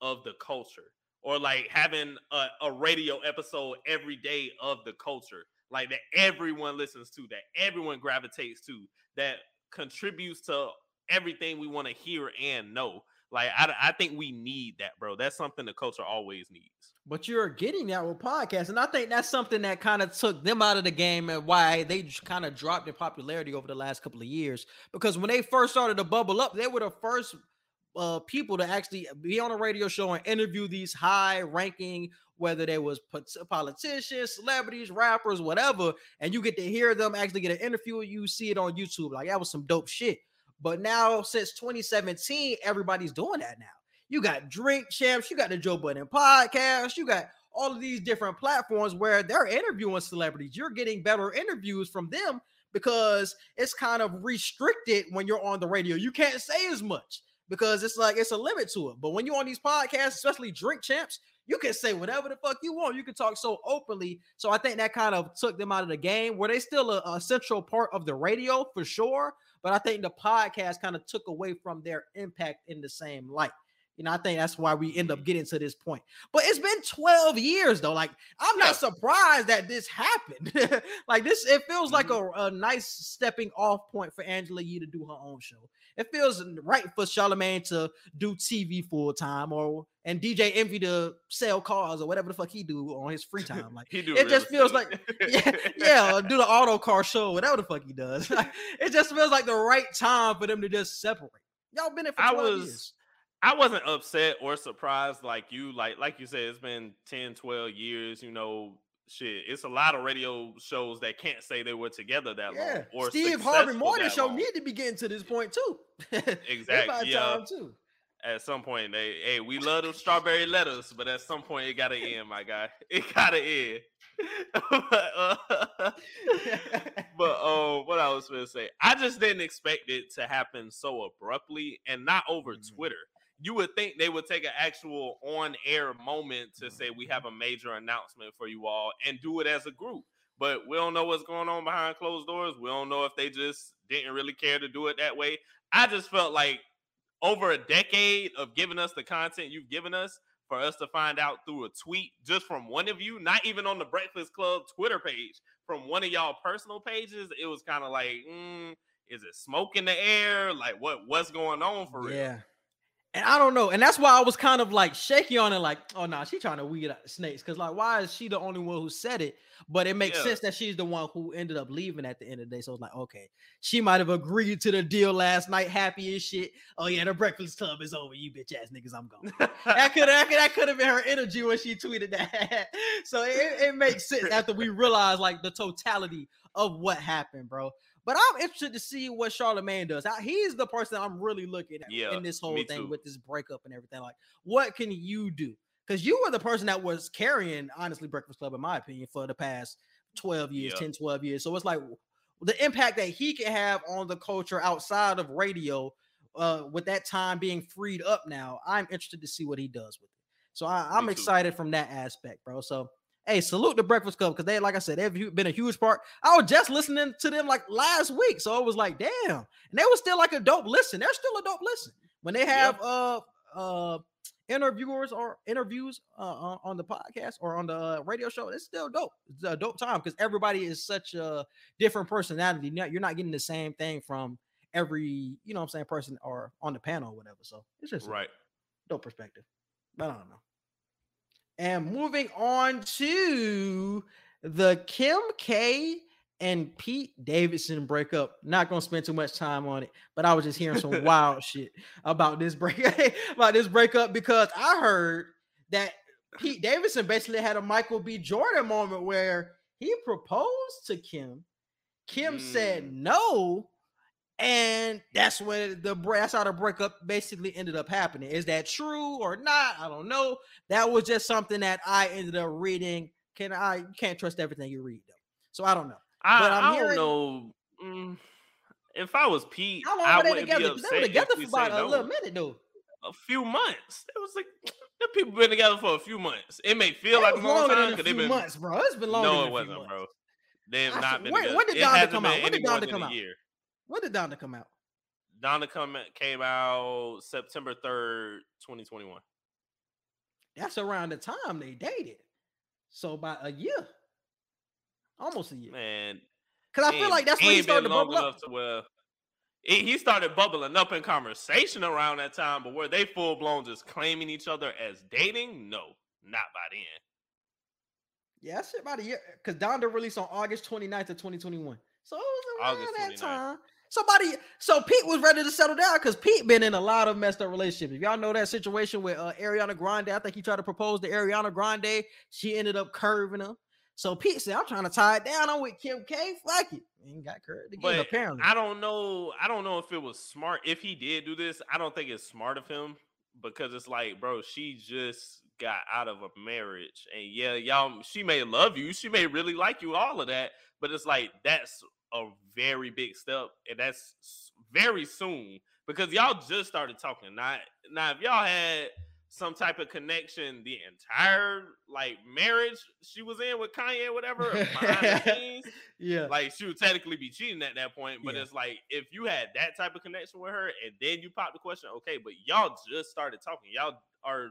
of the culture or like having a, a radio episode every day of the culture like that everyone listens to that everyone gravitates to that contributes to everything we want to hear and know like I, I think we need that bro that's something the culture always needs But you're getting that with podcasts, and I think that's something that kind of took them out of the game and why they kind of dropped in popularity over the last couple of years. Because when they first started to bubble up, they were the first uh, people to actually be on a radio show and interview these high-ranking, whether they was politicians, celebrities, rappers, whatever, and you get to hear them actually get an interview. You see it on YouTube, like that was some dope shit. But now, since 2017, everybody's doing that now. You got Drink Champs, you got the Joe Budden podcast, you got all of these different platforms where they're interviewing celebrities. You're getting better interviews from them because it's kind of restricted when you're on the radio. You can't say as much because it's like it's a limit to it. But when you're on these podcasts, especially drink champs, you can say whatever the fuck you want. You can talk so openly. So I think that kind of took them out of the game. Were they still a, a central part of the radio for sure? But I think the podcast kind of took away from their impact in the same light. You know, I think that's why we end up getting to this point. But it's been 12 years though. Like, I'm not surprised that this happened. (laughs) like, this it feels like Mm-hmm. a, a nice stepping off point for Angela Yee to do her own show. It feels right for Charlemagne to do TV full time or and DJ Envy to sell cars or whatever the fuck he do on his free time. Like (laughs) He do it just feels like, (laughs) yeah, yeah, do the auto car show, whatever the fuck he does. Like, it just feels like the right time for them to just separate. Y'all been in for I 12 was years. I wasn't upset or surprised like you. Like like you said, it's been 10, 12 years. You know, shit. It's a lot of radio shows that can't say they were together that Yeah, long. Or Steve Harvey Morning Show long. need to be getting to this point too. (laughs) Exactly, yeah. too. At some point, they hey, we love them strawberry lettuce, but at some point, it gotta end, my guy. (laughs) It gotta end. (laughs) but, uh, but uh, what I was gonna say, I just didn't expect it to happen so abruptly and not over Mhm. Twitter. You would think they would take an actual on-air moment to say we have a major announcement for you all and do it as a group. But we don't know what's going on behind closed doors. We don't know if they just didn't really care to do it that way. I just felt like over a decade of giving us the content you've given us for us to find out through a tweet just from one of you, not even on the Breakfast Club Twitter page, from one of y'all personal pages, it was kind of like, mm, is it smoke in the air? Like what what's going on for real? Yeah. And I don't know. And that's why I was kind of like shaky on it, like, oh no, nah, she trying to weed out snakes. Cause like, why is she the only one who said it? But it makes Yeah. sense that she's the one who ended up leaving at the end of the day. So it's like, okay, she might have agreed to the deal last night, happy as shit. Oh yeah, the breakfast club is over. You bitch ass niggas, I'm gone. that could that could that could have been her energy when she tweeted that. (laughs) so it, it makes sense after we realize like the totality of what happened, bro. But I'm interested to see what Charlemagne does. He's the person I'm really looking at Yeah, in this whole thing too. with this breakup and everything. Like, what can you do? Because you were the person that was carrying, honestly, Breakfast Club, in my opinion, for the past 12 years, Yeah. 10, 12 years. So it's like the impact that he can have on the culture outside of radio uh, with that time being freed up now, I'm interested to see what he does with it. So I, I'm excited from that aspect, bro. So hey, salute the Breakfast Club because they, like I said, they've been a huge part. I was just listening to them like last week, so it was like, damn, and they were still like a dope listen. They're still a dope listen when they have uh uh interviewers or interviews uh, on- the podcast or on the uh, radio show. It's still dope. It's a dope time because everybody is such a different personality. You're not- You're not getting the same thing from every you know what I'm saying person or on the panel or whatever. So it's just a Right. dope perspective. But I don't know. And moving on to the Kim K and Pete Davidson breakup. Not gonna spend too much time on it, but I was just hearing some (laughs) wild shit about this break (laughs) about this breakup because I heard that Pete Davidson basically had a Michael B. Jordan moment where he proposed to Kim. Kim said Mm. no, and that's when the that's how the breakup basically ended up happening. Is that true or not? I don't know. That was just something that I ended up reading. Can I can't trust everything you read though. So I don't know. I, But I'm I hearing- don't know. Mm, if I was Pete, How long I were they together? They were together for about a no. little minute though. a few months. It was like the people been together for a few months. It may feel It like a long time because they've been months, bro. It's been longer no, than it a wasn't, bro. They've I not said, been when- together. when did Donda come out? When did Donda come out? Year. When did Donda come out? Donda come, uh, came out September third, twenty twenty one. That's around the time they dated. So about a year. Almost a year. Man, Because I feel like that's when he started to bubble up. to where it- he started bubbling up in conversation around that time, but were they full blown just claiming each other as dating? No, not by then. Yeah, that's about a year. Because Donda released on August 29th of 2021. So it was around August that 29th. time. Somebody, so Pete was ready to settle down because Pete been in a lot of messed up relationships. If y'all know that situation with uh, Ariana Grande, I think he tried to propose to Ariana Grande. She ended up curving him. So Pete said, I'm trying to tie it down. I'm with Kim K. Fuck it. And got curved again, But apparently. I don't know. I don't know if it was smart. If he did do this, I don't think it's smart of him because it's like, bro, she just got out of a marriage, and yeah, y'all, she may love you, she may really like you, all of that, but it's like that's a very big step, and that's very soon because y'all just started talking. Not now if y'all had some type of connection the entire like marriage she was in with Kanye, whatever, behind the (laughs) scenes, yeah. like she would technically be cheating at that point. But Yeah. it's like if you had that type of connection with her and then you pop the question, okay, but y'all just started talking. Y'all are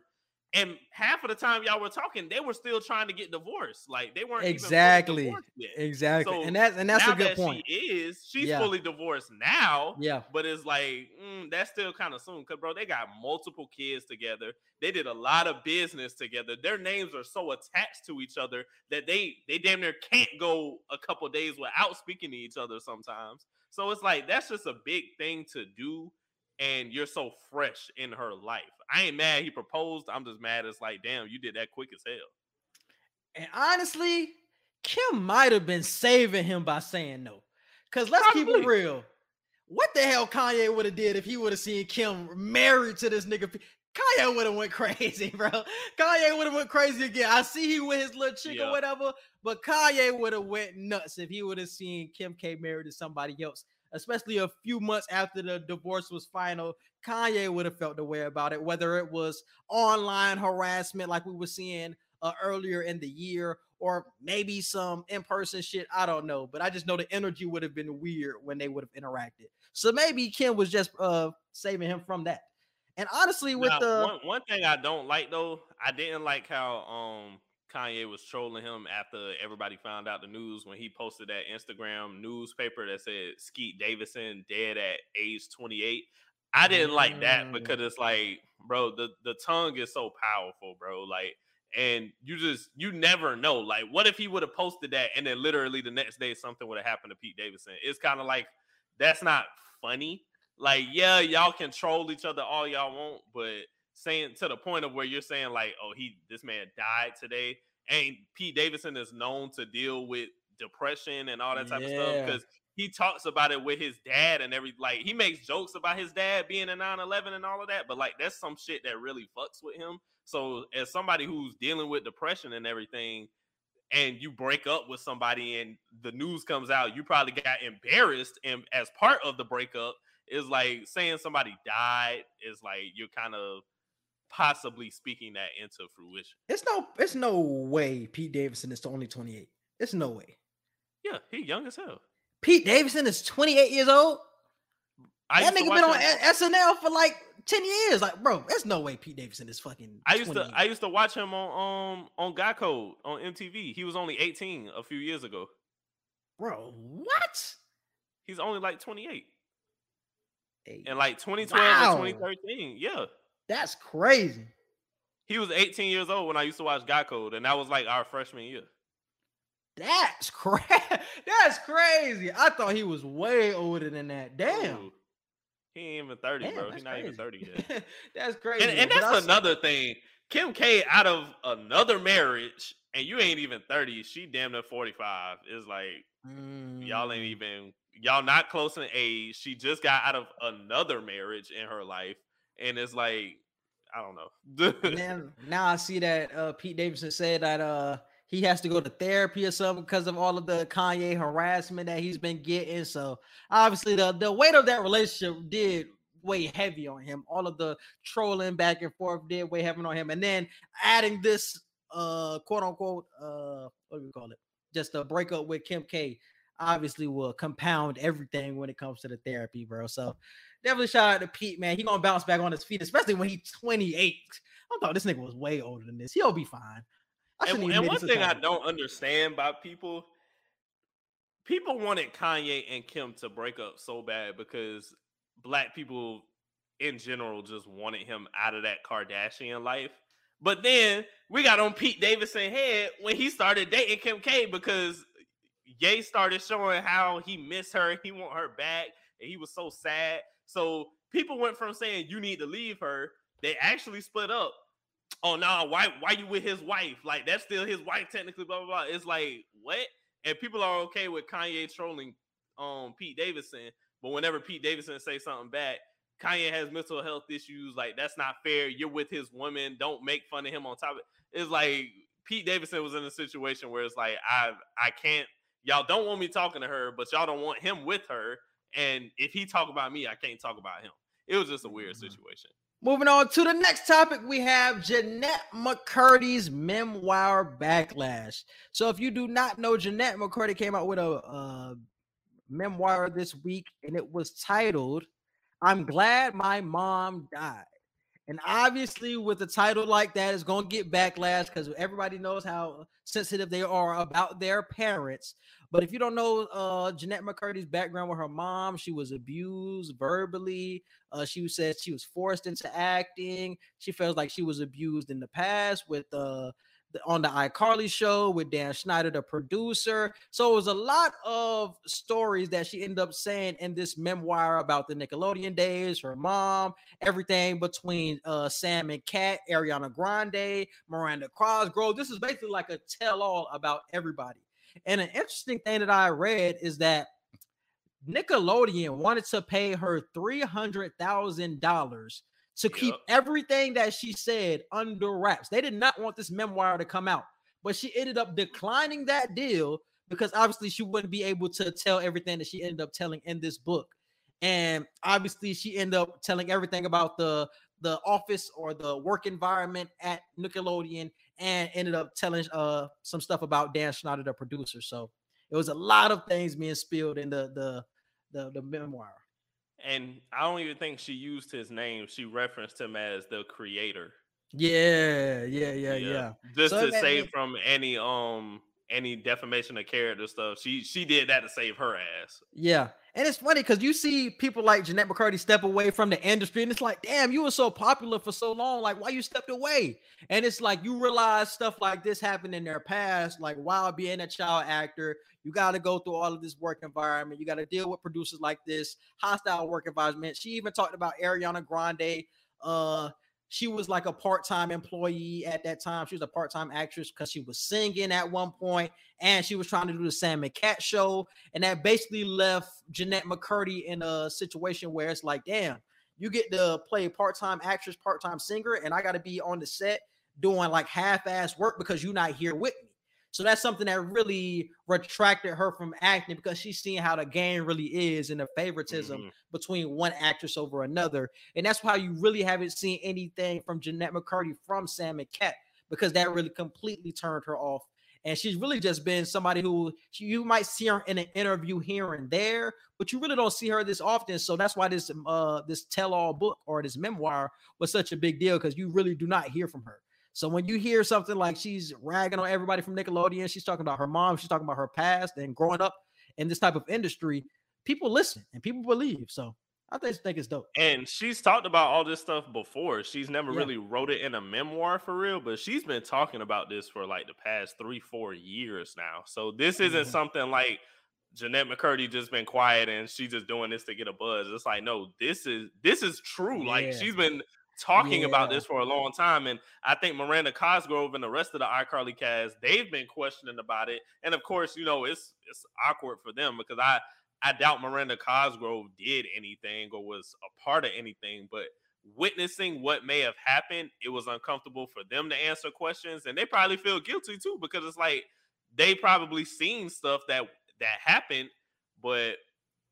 and half of the time y'all were talking, they were still trying to get divorced. Like they weren't Exactly. exactly. So, and that's and that's a good that point. She is. She's Yeah. fully divorced now. Yeah. But it's like mm, that's still kind of soon, cause bro, they got multiple kids together. They did a lot of business together. Their names are so attached to each other that they they damn near can't go a couple days without speaking to each other sometimes. So it's like that's just a big thing to do, and you're so fresh in her life. I ain't mad he proposed. I'm just mad it's like, damn, you did that quick as hell. And honestly, Kim might have been saving him by saying no. Cause let's keep it real. What the hell Kanye would have did if he would have seen Kim married to this nigga? Kanye would have went (laughs) crazy, bro. Kanye would have went crazy again. I see he with his little chick Yeah. or whatever, but Kanye would have went nuts if he would have seen Kim K married to somebody else. Especially a few months after the divorce was final, Kanye would have felt the way about it, whether it was online harassment like we were seeing uh, earlier in the year, or maybe some in-person shit. I don't know, but I just know the energy would have been weird when they would have interacted. So maybe Kim was just uh saving him from that. And honestly, with Now, the one, one thing I don't like though, I didn't like how um Kanye was trolling him after everybody found out the news when he posted that Instagram newspaper that said Skeet Davidson dead at age 28. I didn't like that Mm. because it's like, bro, the the tongue is so powerful, bro. Like, and you just you never know. Like, what if he would have posted that and then literally the next day something would have happened to Pete Davidson? It's kind of like that's not funny. Like, yeah, y'all can troll each other all y'all want, but saying to the point of where you're saying like, oh, he this man died today, and Pete Davidson is known to deal with depression and all that type of stuff because he talks about it with his dad and every like he makes jokes about his dad being a 9-11 and all of that, but like that's some shit that really fucks with him. So as somebody who's dealing with depression and everything, and you break up with somebody and the news comes out, you probably got embarrassed and as part of the breakup is like saying somebody died is like you're kind of possibly speaking that into fruition. it's no it's no way Pete Davidson is only 28. It's no way. Yeah, he young as hell. Pete Davidson is 28 years old. I that nigga been on SNL for like 10 years. Like, bro, there's no way Pete Davidson is fucking. I used to 28. I used to watch him on um on Guy Code on MTV. He was only 18 a few years ago. bro, what? He's only like 28. Hey, In like 2012 Wow. or 2013. Yeah. That's crazy. He was 18 years old when I used to watch Guy Code, and that was like our freshman year. That's (laughs) crazy. That's crazy. I thought he was way older than that. Damn. Ooh. He ain't even 30, Damn, bro. He's not even 30 yet. (laughs) that's crazy. and, and that's another thing. Kim K out of another marriage, and you ain't even 30. She damn near 45. Is like y'all ain't Mm, even y'all not close in age. She just got out of another marriage in her life, and it's like I don't know. (laughs) then now I see that uh, Pete Davidson said that uh, he has to go to therapy or something because of all of the Kanye harassment that he's been getting. So obviously the the weight of that relationship did weigh heavy on him. All of the trolling back and forth did weigh heavy on him, and then adding this uh quote unquote uh what do we call it? Just a breakup with Kim K. Obviously, will compound everything when it comes to the therapy, bro. So definitely shout out to Pete, man. He gonna bounce back on his feet, especially when he's 28. I thought this nigga was way older than this. He'll be fine. And, and one thing I don't understand about people, people wanted Kanye and Kim to break up so bad because black people in general just wanted him out of that Kardashian life. But then we got on Pete Davidson head when he started dating Kim K because Ye started showing how he missed her, he want her back, and he was so sad. So people went from saying you need to leave her, they actually split up. Oh no, why why you with his wife? Like that's still his wife technically, blah blah blah. It's like what? And people are okay with Kanye trolling um Pete Davidson, but whenever Pete Davidson say something back, Kanye has mental health issues. Like that's not fair. You're with his woman. Don't make fun of him on top of it. It's like Pete Davidson was in a situation where it's like I I can't. Y'all don't want me talking to her, but y'all don't want him with her. And if he talk about me, I can't talk about him. it was just a weird Mhm. situation. Moving on to the next topic, we have Jeanette McCurdy's memoir backlash. So, if you do not know, Jeanette McCurdy came out with a, uh memoir this week, and it was titled "I'm Glad My Mom Died." And obviously, with a title like that, it's going to get backlash because everybody knows how sensitive they are about their parents. But if you don't know uh, Jeanette McCurdy's background with her mom, she was abused verbally. Uh, she said she was forced into acting. She feels like she was abused in the past with uh, on the iCarly show with Dan Schneider, the producer. So it was a lot of stories that she ended up saying in this memoir about the Nickelodeon days, her mom, everything between uh, Sam and Cat, Ariana Grande, Miranda Cosgrove. This is basically like a tell-all about everybody. And an interesting thing that I read is that Nickelodeon wanted to pay her three hundred thousand dollars to keep Yep. everything that she said under wraps. They did not want this memoir to come out, but she ended up declining that deal because obviously she wouldn't be able to tell everything that she ended up telling in this book. And obviously she ended up telling everything about the the office or the work environment at Nickelodeon and ended up telling uh some stuff about Dan Schneider, the producer. So it was a lot of things being spilled in the the the, the memoir. And I don't even think she used his name. She referenced him as the creator. Yeah, yeah, yeah, yeah. Just So to save from any um any defamation of character stuff. She she did that to save her ass. Yeah. And it's funny because you see people like Jeanette McCurdy step away from the industry, and it's like, damn, you were so popular for so long. Like, why you stepped away? And it's like you realize stuff like this happened in their past, like while being a child actor, you got to go through all of this work environment. You got to deal with producers like this, hostile work environment. She even talked about Ariana Grande. Uh, she was like a part-time employee at that time. She was a part-time actress because she was singing at one point, and she was trying to do the Sam and Cat show, and that basically left Jeanette McCurdy in a situation where it's like, damn, you get to play part-time actress, part-time singer, and I got to be on the set doing like half-ass work because you're not here with me. So that's something that really retracted her from acting because she's seeing how the game really is and the favoritism Mhm. between one actress over another. And that's why you really haven't seen anything from Jeanette McCurdy from Sam and Cat because that really completely turned her off. And she's really just been somebody who she- you might see her in an interview here and there, but you really don't see her this often. So that's why this uh this tell-all book or this memoir was such a big deal because you really do not hear from her. So when you hear something like she's ragging on everybody from Nickelodeon, she's talking about her mom, she's talking about her past and growing up in this type of industry, people listen and people believe. So I just think it's dope. And she's talked about all this stuff before. She's never Yeah. really wrote it in a memoir for real, but she's been talking about this for like the past three, four years now. So this isn't Mhm. something like Jeanette McCurdy just been quiet and she's just doing this to get a buzz. It's like, no, this is this is true. Like she's been talking about this for a long time. And I think Miranda Cosgrove and the rest of the iCarly cast, they've been questioning about it. And of course, you know, it's it's awkward for them because I I doubt Miranda Cosgrove did anything or was a part of anything, but witnessing what may have happened, it was uncomfortable for them to answer questions, and they probably feel guilty too because it's like they probably seen stuff that that happened, but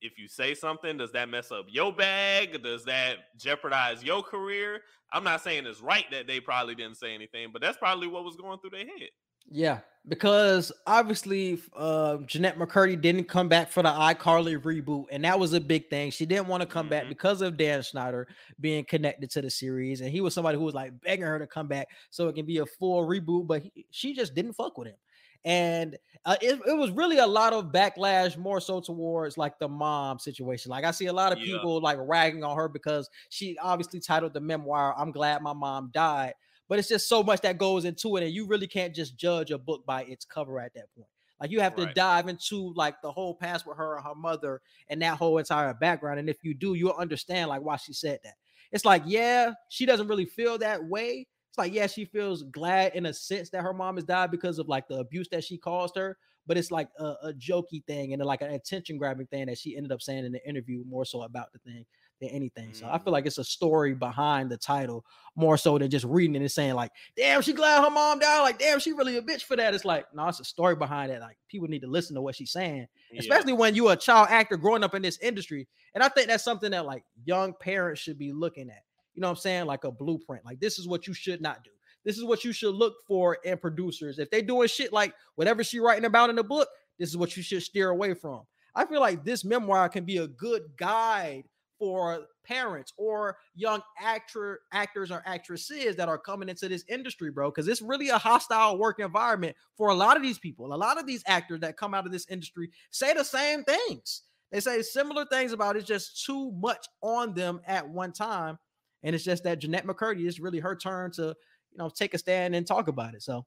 if you say something, does that mess up your bag? Does that jeopardize your career? I'm not saying it's right that they probably didn't say anything, but that's probably what was going through their head. Yeah, because obviously uh, Jeanette McCurdy didn't come back for the iCarly reboot, and that was a big thing. She didn't want to come back Mhm. because of Dan Schneider being connected to the series, and he was somebody who was like begging her to come back so it can be a full reboot, but he, she just didn't fuck with him. And uh, it, it was really a lot of backlash, more so towards like the mom situation. Like I see a lot of Yeah. people like ragging on her because she obviously titled the memoir "I'm Glad My Mom Died." but it's just so much that goes into it and you really can't just judge a book by its cover at that point like you have to dive into like the whole past with her and her mother and that whole entire background and if you do you'll understand like why she said that it's like yeah she doesn't really feel that way it's like yeah she feels glad in a sense that her mom has died because of like the abuse that she caused her but it's like a, a jokey thing and like an attention grabbing thing that she ended up saying in the interview more so about the thing than anything. So I feel Mm. like it's a story behind the title more so than just reading it and saying like, "Damn, she glad her mom died." Like, "Damn, she really a bitch for that." It's like, no, it's a story behind it. Like, people need to listen to what she's saying, Yeah. especially when you're a child actor growing up in this industry. And I think that's something that like young parents should be looking at. You know what I'm saying? Like a blueprint. Like this is what you should not do. This is what you should look for in producers. If they doing shit like whatever she writing about in the book, this is what you should steer away from. I feel like this memoir can be a good guide for parents or young actor actors or actresses that are coming into this industry, bro. Because it's really a hostile work environment for a lot of these people. A lot of these actors that come out of this industry say the same things. They say similar things about it's just too much on them at one time. And it's just that Jeanette McCurdy, it's really her turn to, you know, take a stand and talk about it. So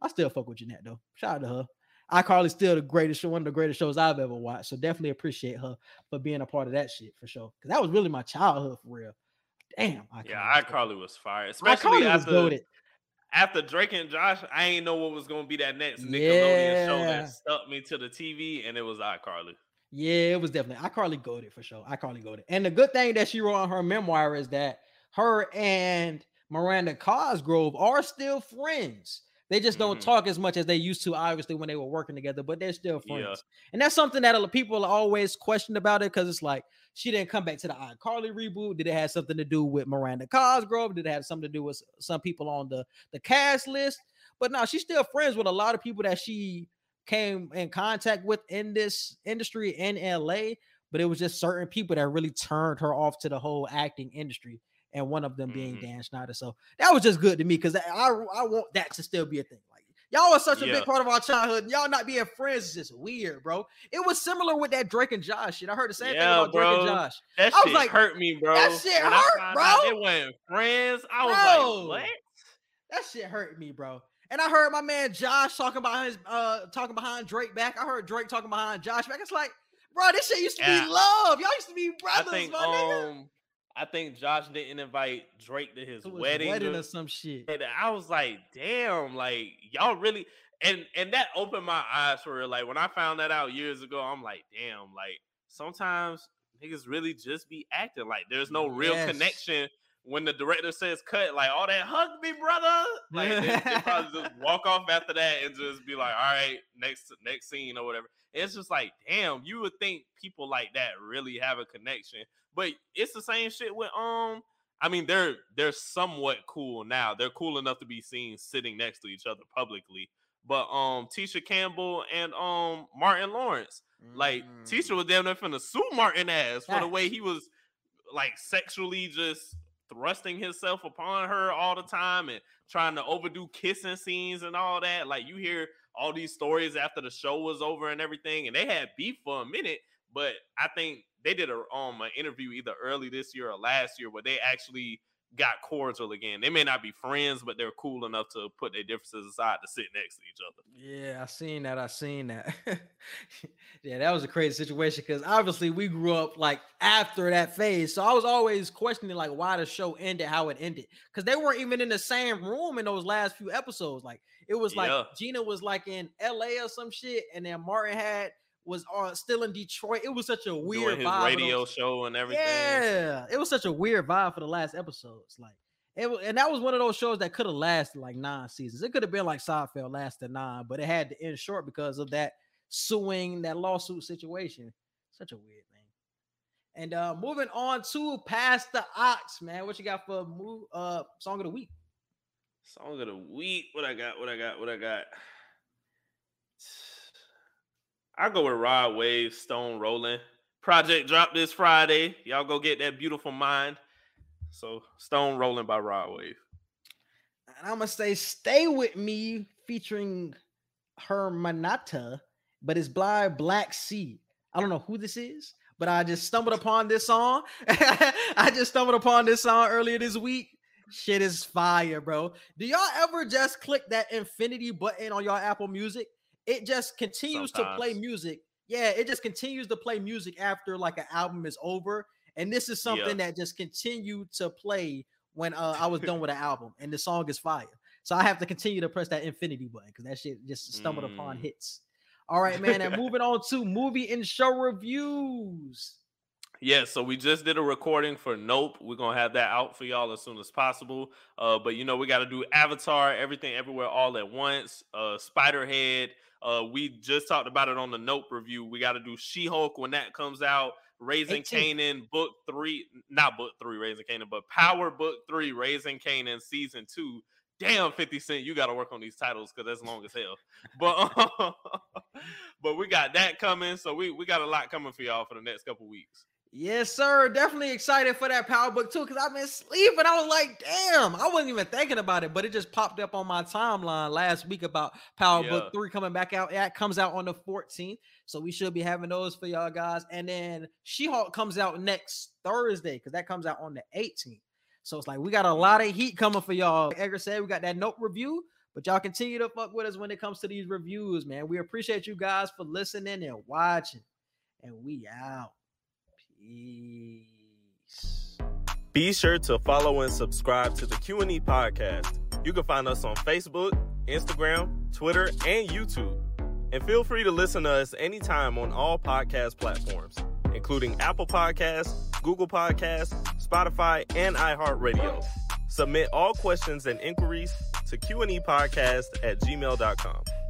I still fuck with Jeanette though. Shout out to her. iCarly's still the greatest show, one of the greatest shows I've ever watched. So definitely appreciate her for being a part of that shit for sure. Cause that was really my childhood for real. Damn, iCarly. Yeah, iCarly was fire, especially iCarly after after Drake and Josh. I ain't know what was gonna be that next Nickelodeon show that stuck me to the TV, and it was iCarly. Yeah, it was definitely iCarly goaded for sure. iCarly goaded. And the good thing that she wrote on her memoir is that her and Miranda Cosgrove are still friends. They just don't Mhm. talk as much as they used to, obviously, when they were working together, but they're still Yeah. friends. And that's something that a lot of people always question about it because it's like she didn't come back to the iCarly reboot. Did it have something to do with Miranda Cosgrove? Did it have something to do with some people on the, the cast list? But now she's still friends with a lot of people that she came in contact with in this industry in LA, but it was just certain people that really turned her off to the whole acting industry, and one of them being Mhm. Dan Schneider. So that was just good to me because I I want that to still be a thing. Like y'all are such a Yeah. big part of our childhood, y'all not being friends is just weird, bro. It was similar with that Drake and Josh shit. I heard the same thing Yeah, about Drake and. Josh. That I was shit like, hurt me, bro. that shit When hurt, bro. They weren't friends. I was like, what? That shit hurt me, bro. And I heard my man Josh talking about his uh talking behind Drake back. I heard Drake talking behind Josh back. It's like, bro, this shit used to Yeah. be love. Y'all used to be I brothers, think my nigga. um, I think Josh didn't invite Drake to his wedding. wedding or- or some shit. and I was like, damn, like y'all really and and that opened my eyes for real. Like when I found that out years ago, I'm like, damn, like sometimes niggas really just be acting like there's no real Yes. connection when the director says cut, like all that hug me, brother. Like they, they probably just (laughs) walk off after that and just be like, all right, next next scene or whatever. It's just like, damn, you would think people like that really have a connection. But it's the same shit with um I mean, they're they're somewhat cool now. They're cool enough to be seen sitting next to each other publicly. But um, Tisha Campbell and um Martin Lawrence, like Mm. Tisha was damn near finna sue Martin ass for the (laughs) way he was like sexually just thrusting himself upon her all the time and trying to overdo kissing scenes and all that. Like you hear all these stories after the show was over and everything, and they had beef for a minute. But I think they did a um an interview either early this year or last year where they actually got cordial again. They may not be friends, but they're cool enough to put their differences aside to sit next to each other. Yeah, I seen that. I seen that. (laughs) yeah, that was a crazy situation because obviously we grew up like after that phase. So I was always questioning like why the show ended how it ended. Because they weren't even in the same room in those last few episodes. Like it was like Yeah. Gina was like in LA or some shit, and then Martin had was on still in Detroit. It was such a weird Doing his vibe radio show and everything. yeah, it was such a weird vibe for the last episodes. Like it and that was one of those shows that could have lasted like nine seasons. It could have been like Seinfeld lasted nine, but it had to end short because of that suing, that lawsuit situation. Such a weird thing. And uh moving on to pass the aux, man. What you got for move uh song of the week? Song of the week. What I got? What I got? What I got? I go with Rod Wave, Stone Rolling. Project drop this Friday. Y'all go get that beautiful mind. So Stone Rolling by Rod Wave. And I'm gonna say Stay With Me featuring Hermanata, but it's Blind Black Sea. I don't know who this is, but I just stumbled upon this song. (laughs) I just stumbled upon this song earlier this week. Shit is fire, bro. Do y'all ever just click that infinity button on your Apple Music? It just continues to play music. Yeah, it just continues to play music after like an album is over. And this is something that just continued to play when uh, I was done (laughs) with the album, and the song is fire. So I have to continue to press that infinity button because that shit just stumbled upon Mm. hits. All right, man. And (laughs) moving on to movie and show reviews. Yeah, so we just did a recording for Nope. We're gonna have that out for y'all as soon as possible. Uh, but you know, we got to do Avatar, everything, everywhere, all at once. Uh, Spiderhead. Uh, we just talked about it on the Nope review. We got to do She Hulk when that comes out. Raising 18. Kanan, book three, not book three, Raising Kanan, but Power Book three, Raising Kanan, season two. Damn, 50 Cent, you got to work on these titles because that's long as hell. But (laughs) but we got that coming. So we, we got a lot coming for y'all for the next couple weeks. Yes, sir. Definitely excited for that power book too, because I've been sleeping. I was like, damn, I wasn't even thinking about it, but it just popped up on my timeline last week about Power Yeah. Book 3 coming back out. That comes out on the 14th. So we should be having those for y'all guys. And then She-Hulk comes out next Thursday, because that comes out on the 18th. So it's like we got a mm. lot of heat coming for y'all. Like Edgar said, we got that Nope review. But y'all continue to fuck with us when it comes to these reviews, man. We appreciate you guys for listening and watching. And we out. Peace. Be sure to follow and subscribe to the Q&E podcast. You can find us on Facebook, Instagram, Twitter, and YouTube. And feel free to listen to us anytime on all podcast platforms, including Apple Podcasts, Google Podcasts, Spotify, and iHeartRadio. Submit all questions and inquiries to Q&E podcast at gmail.com.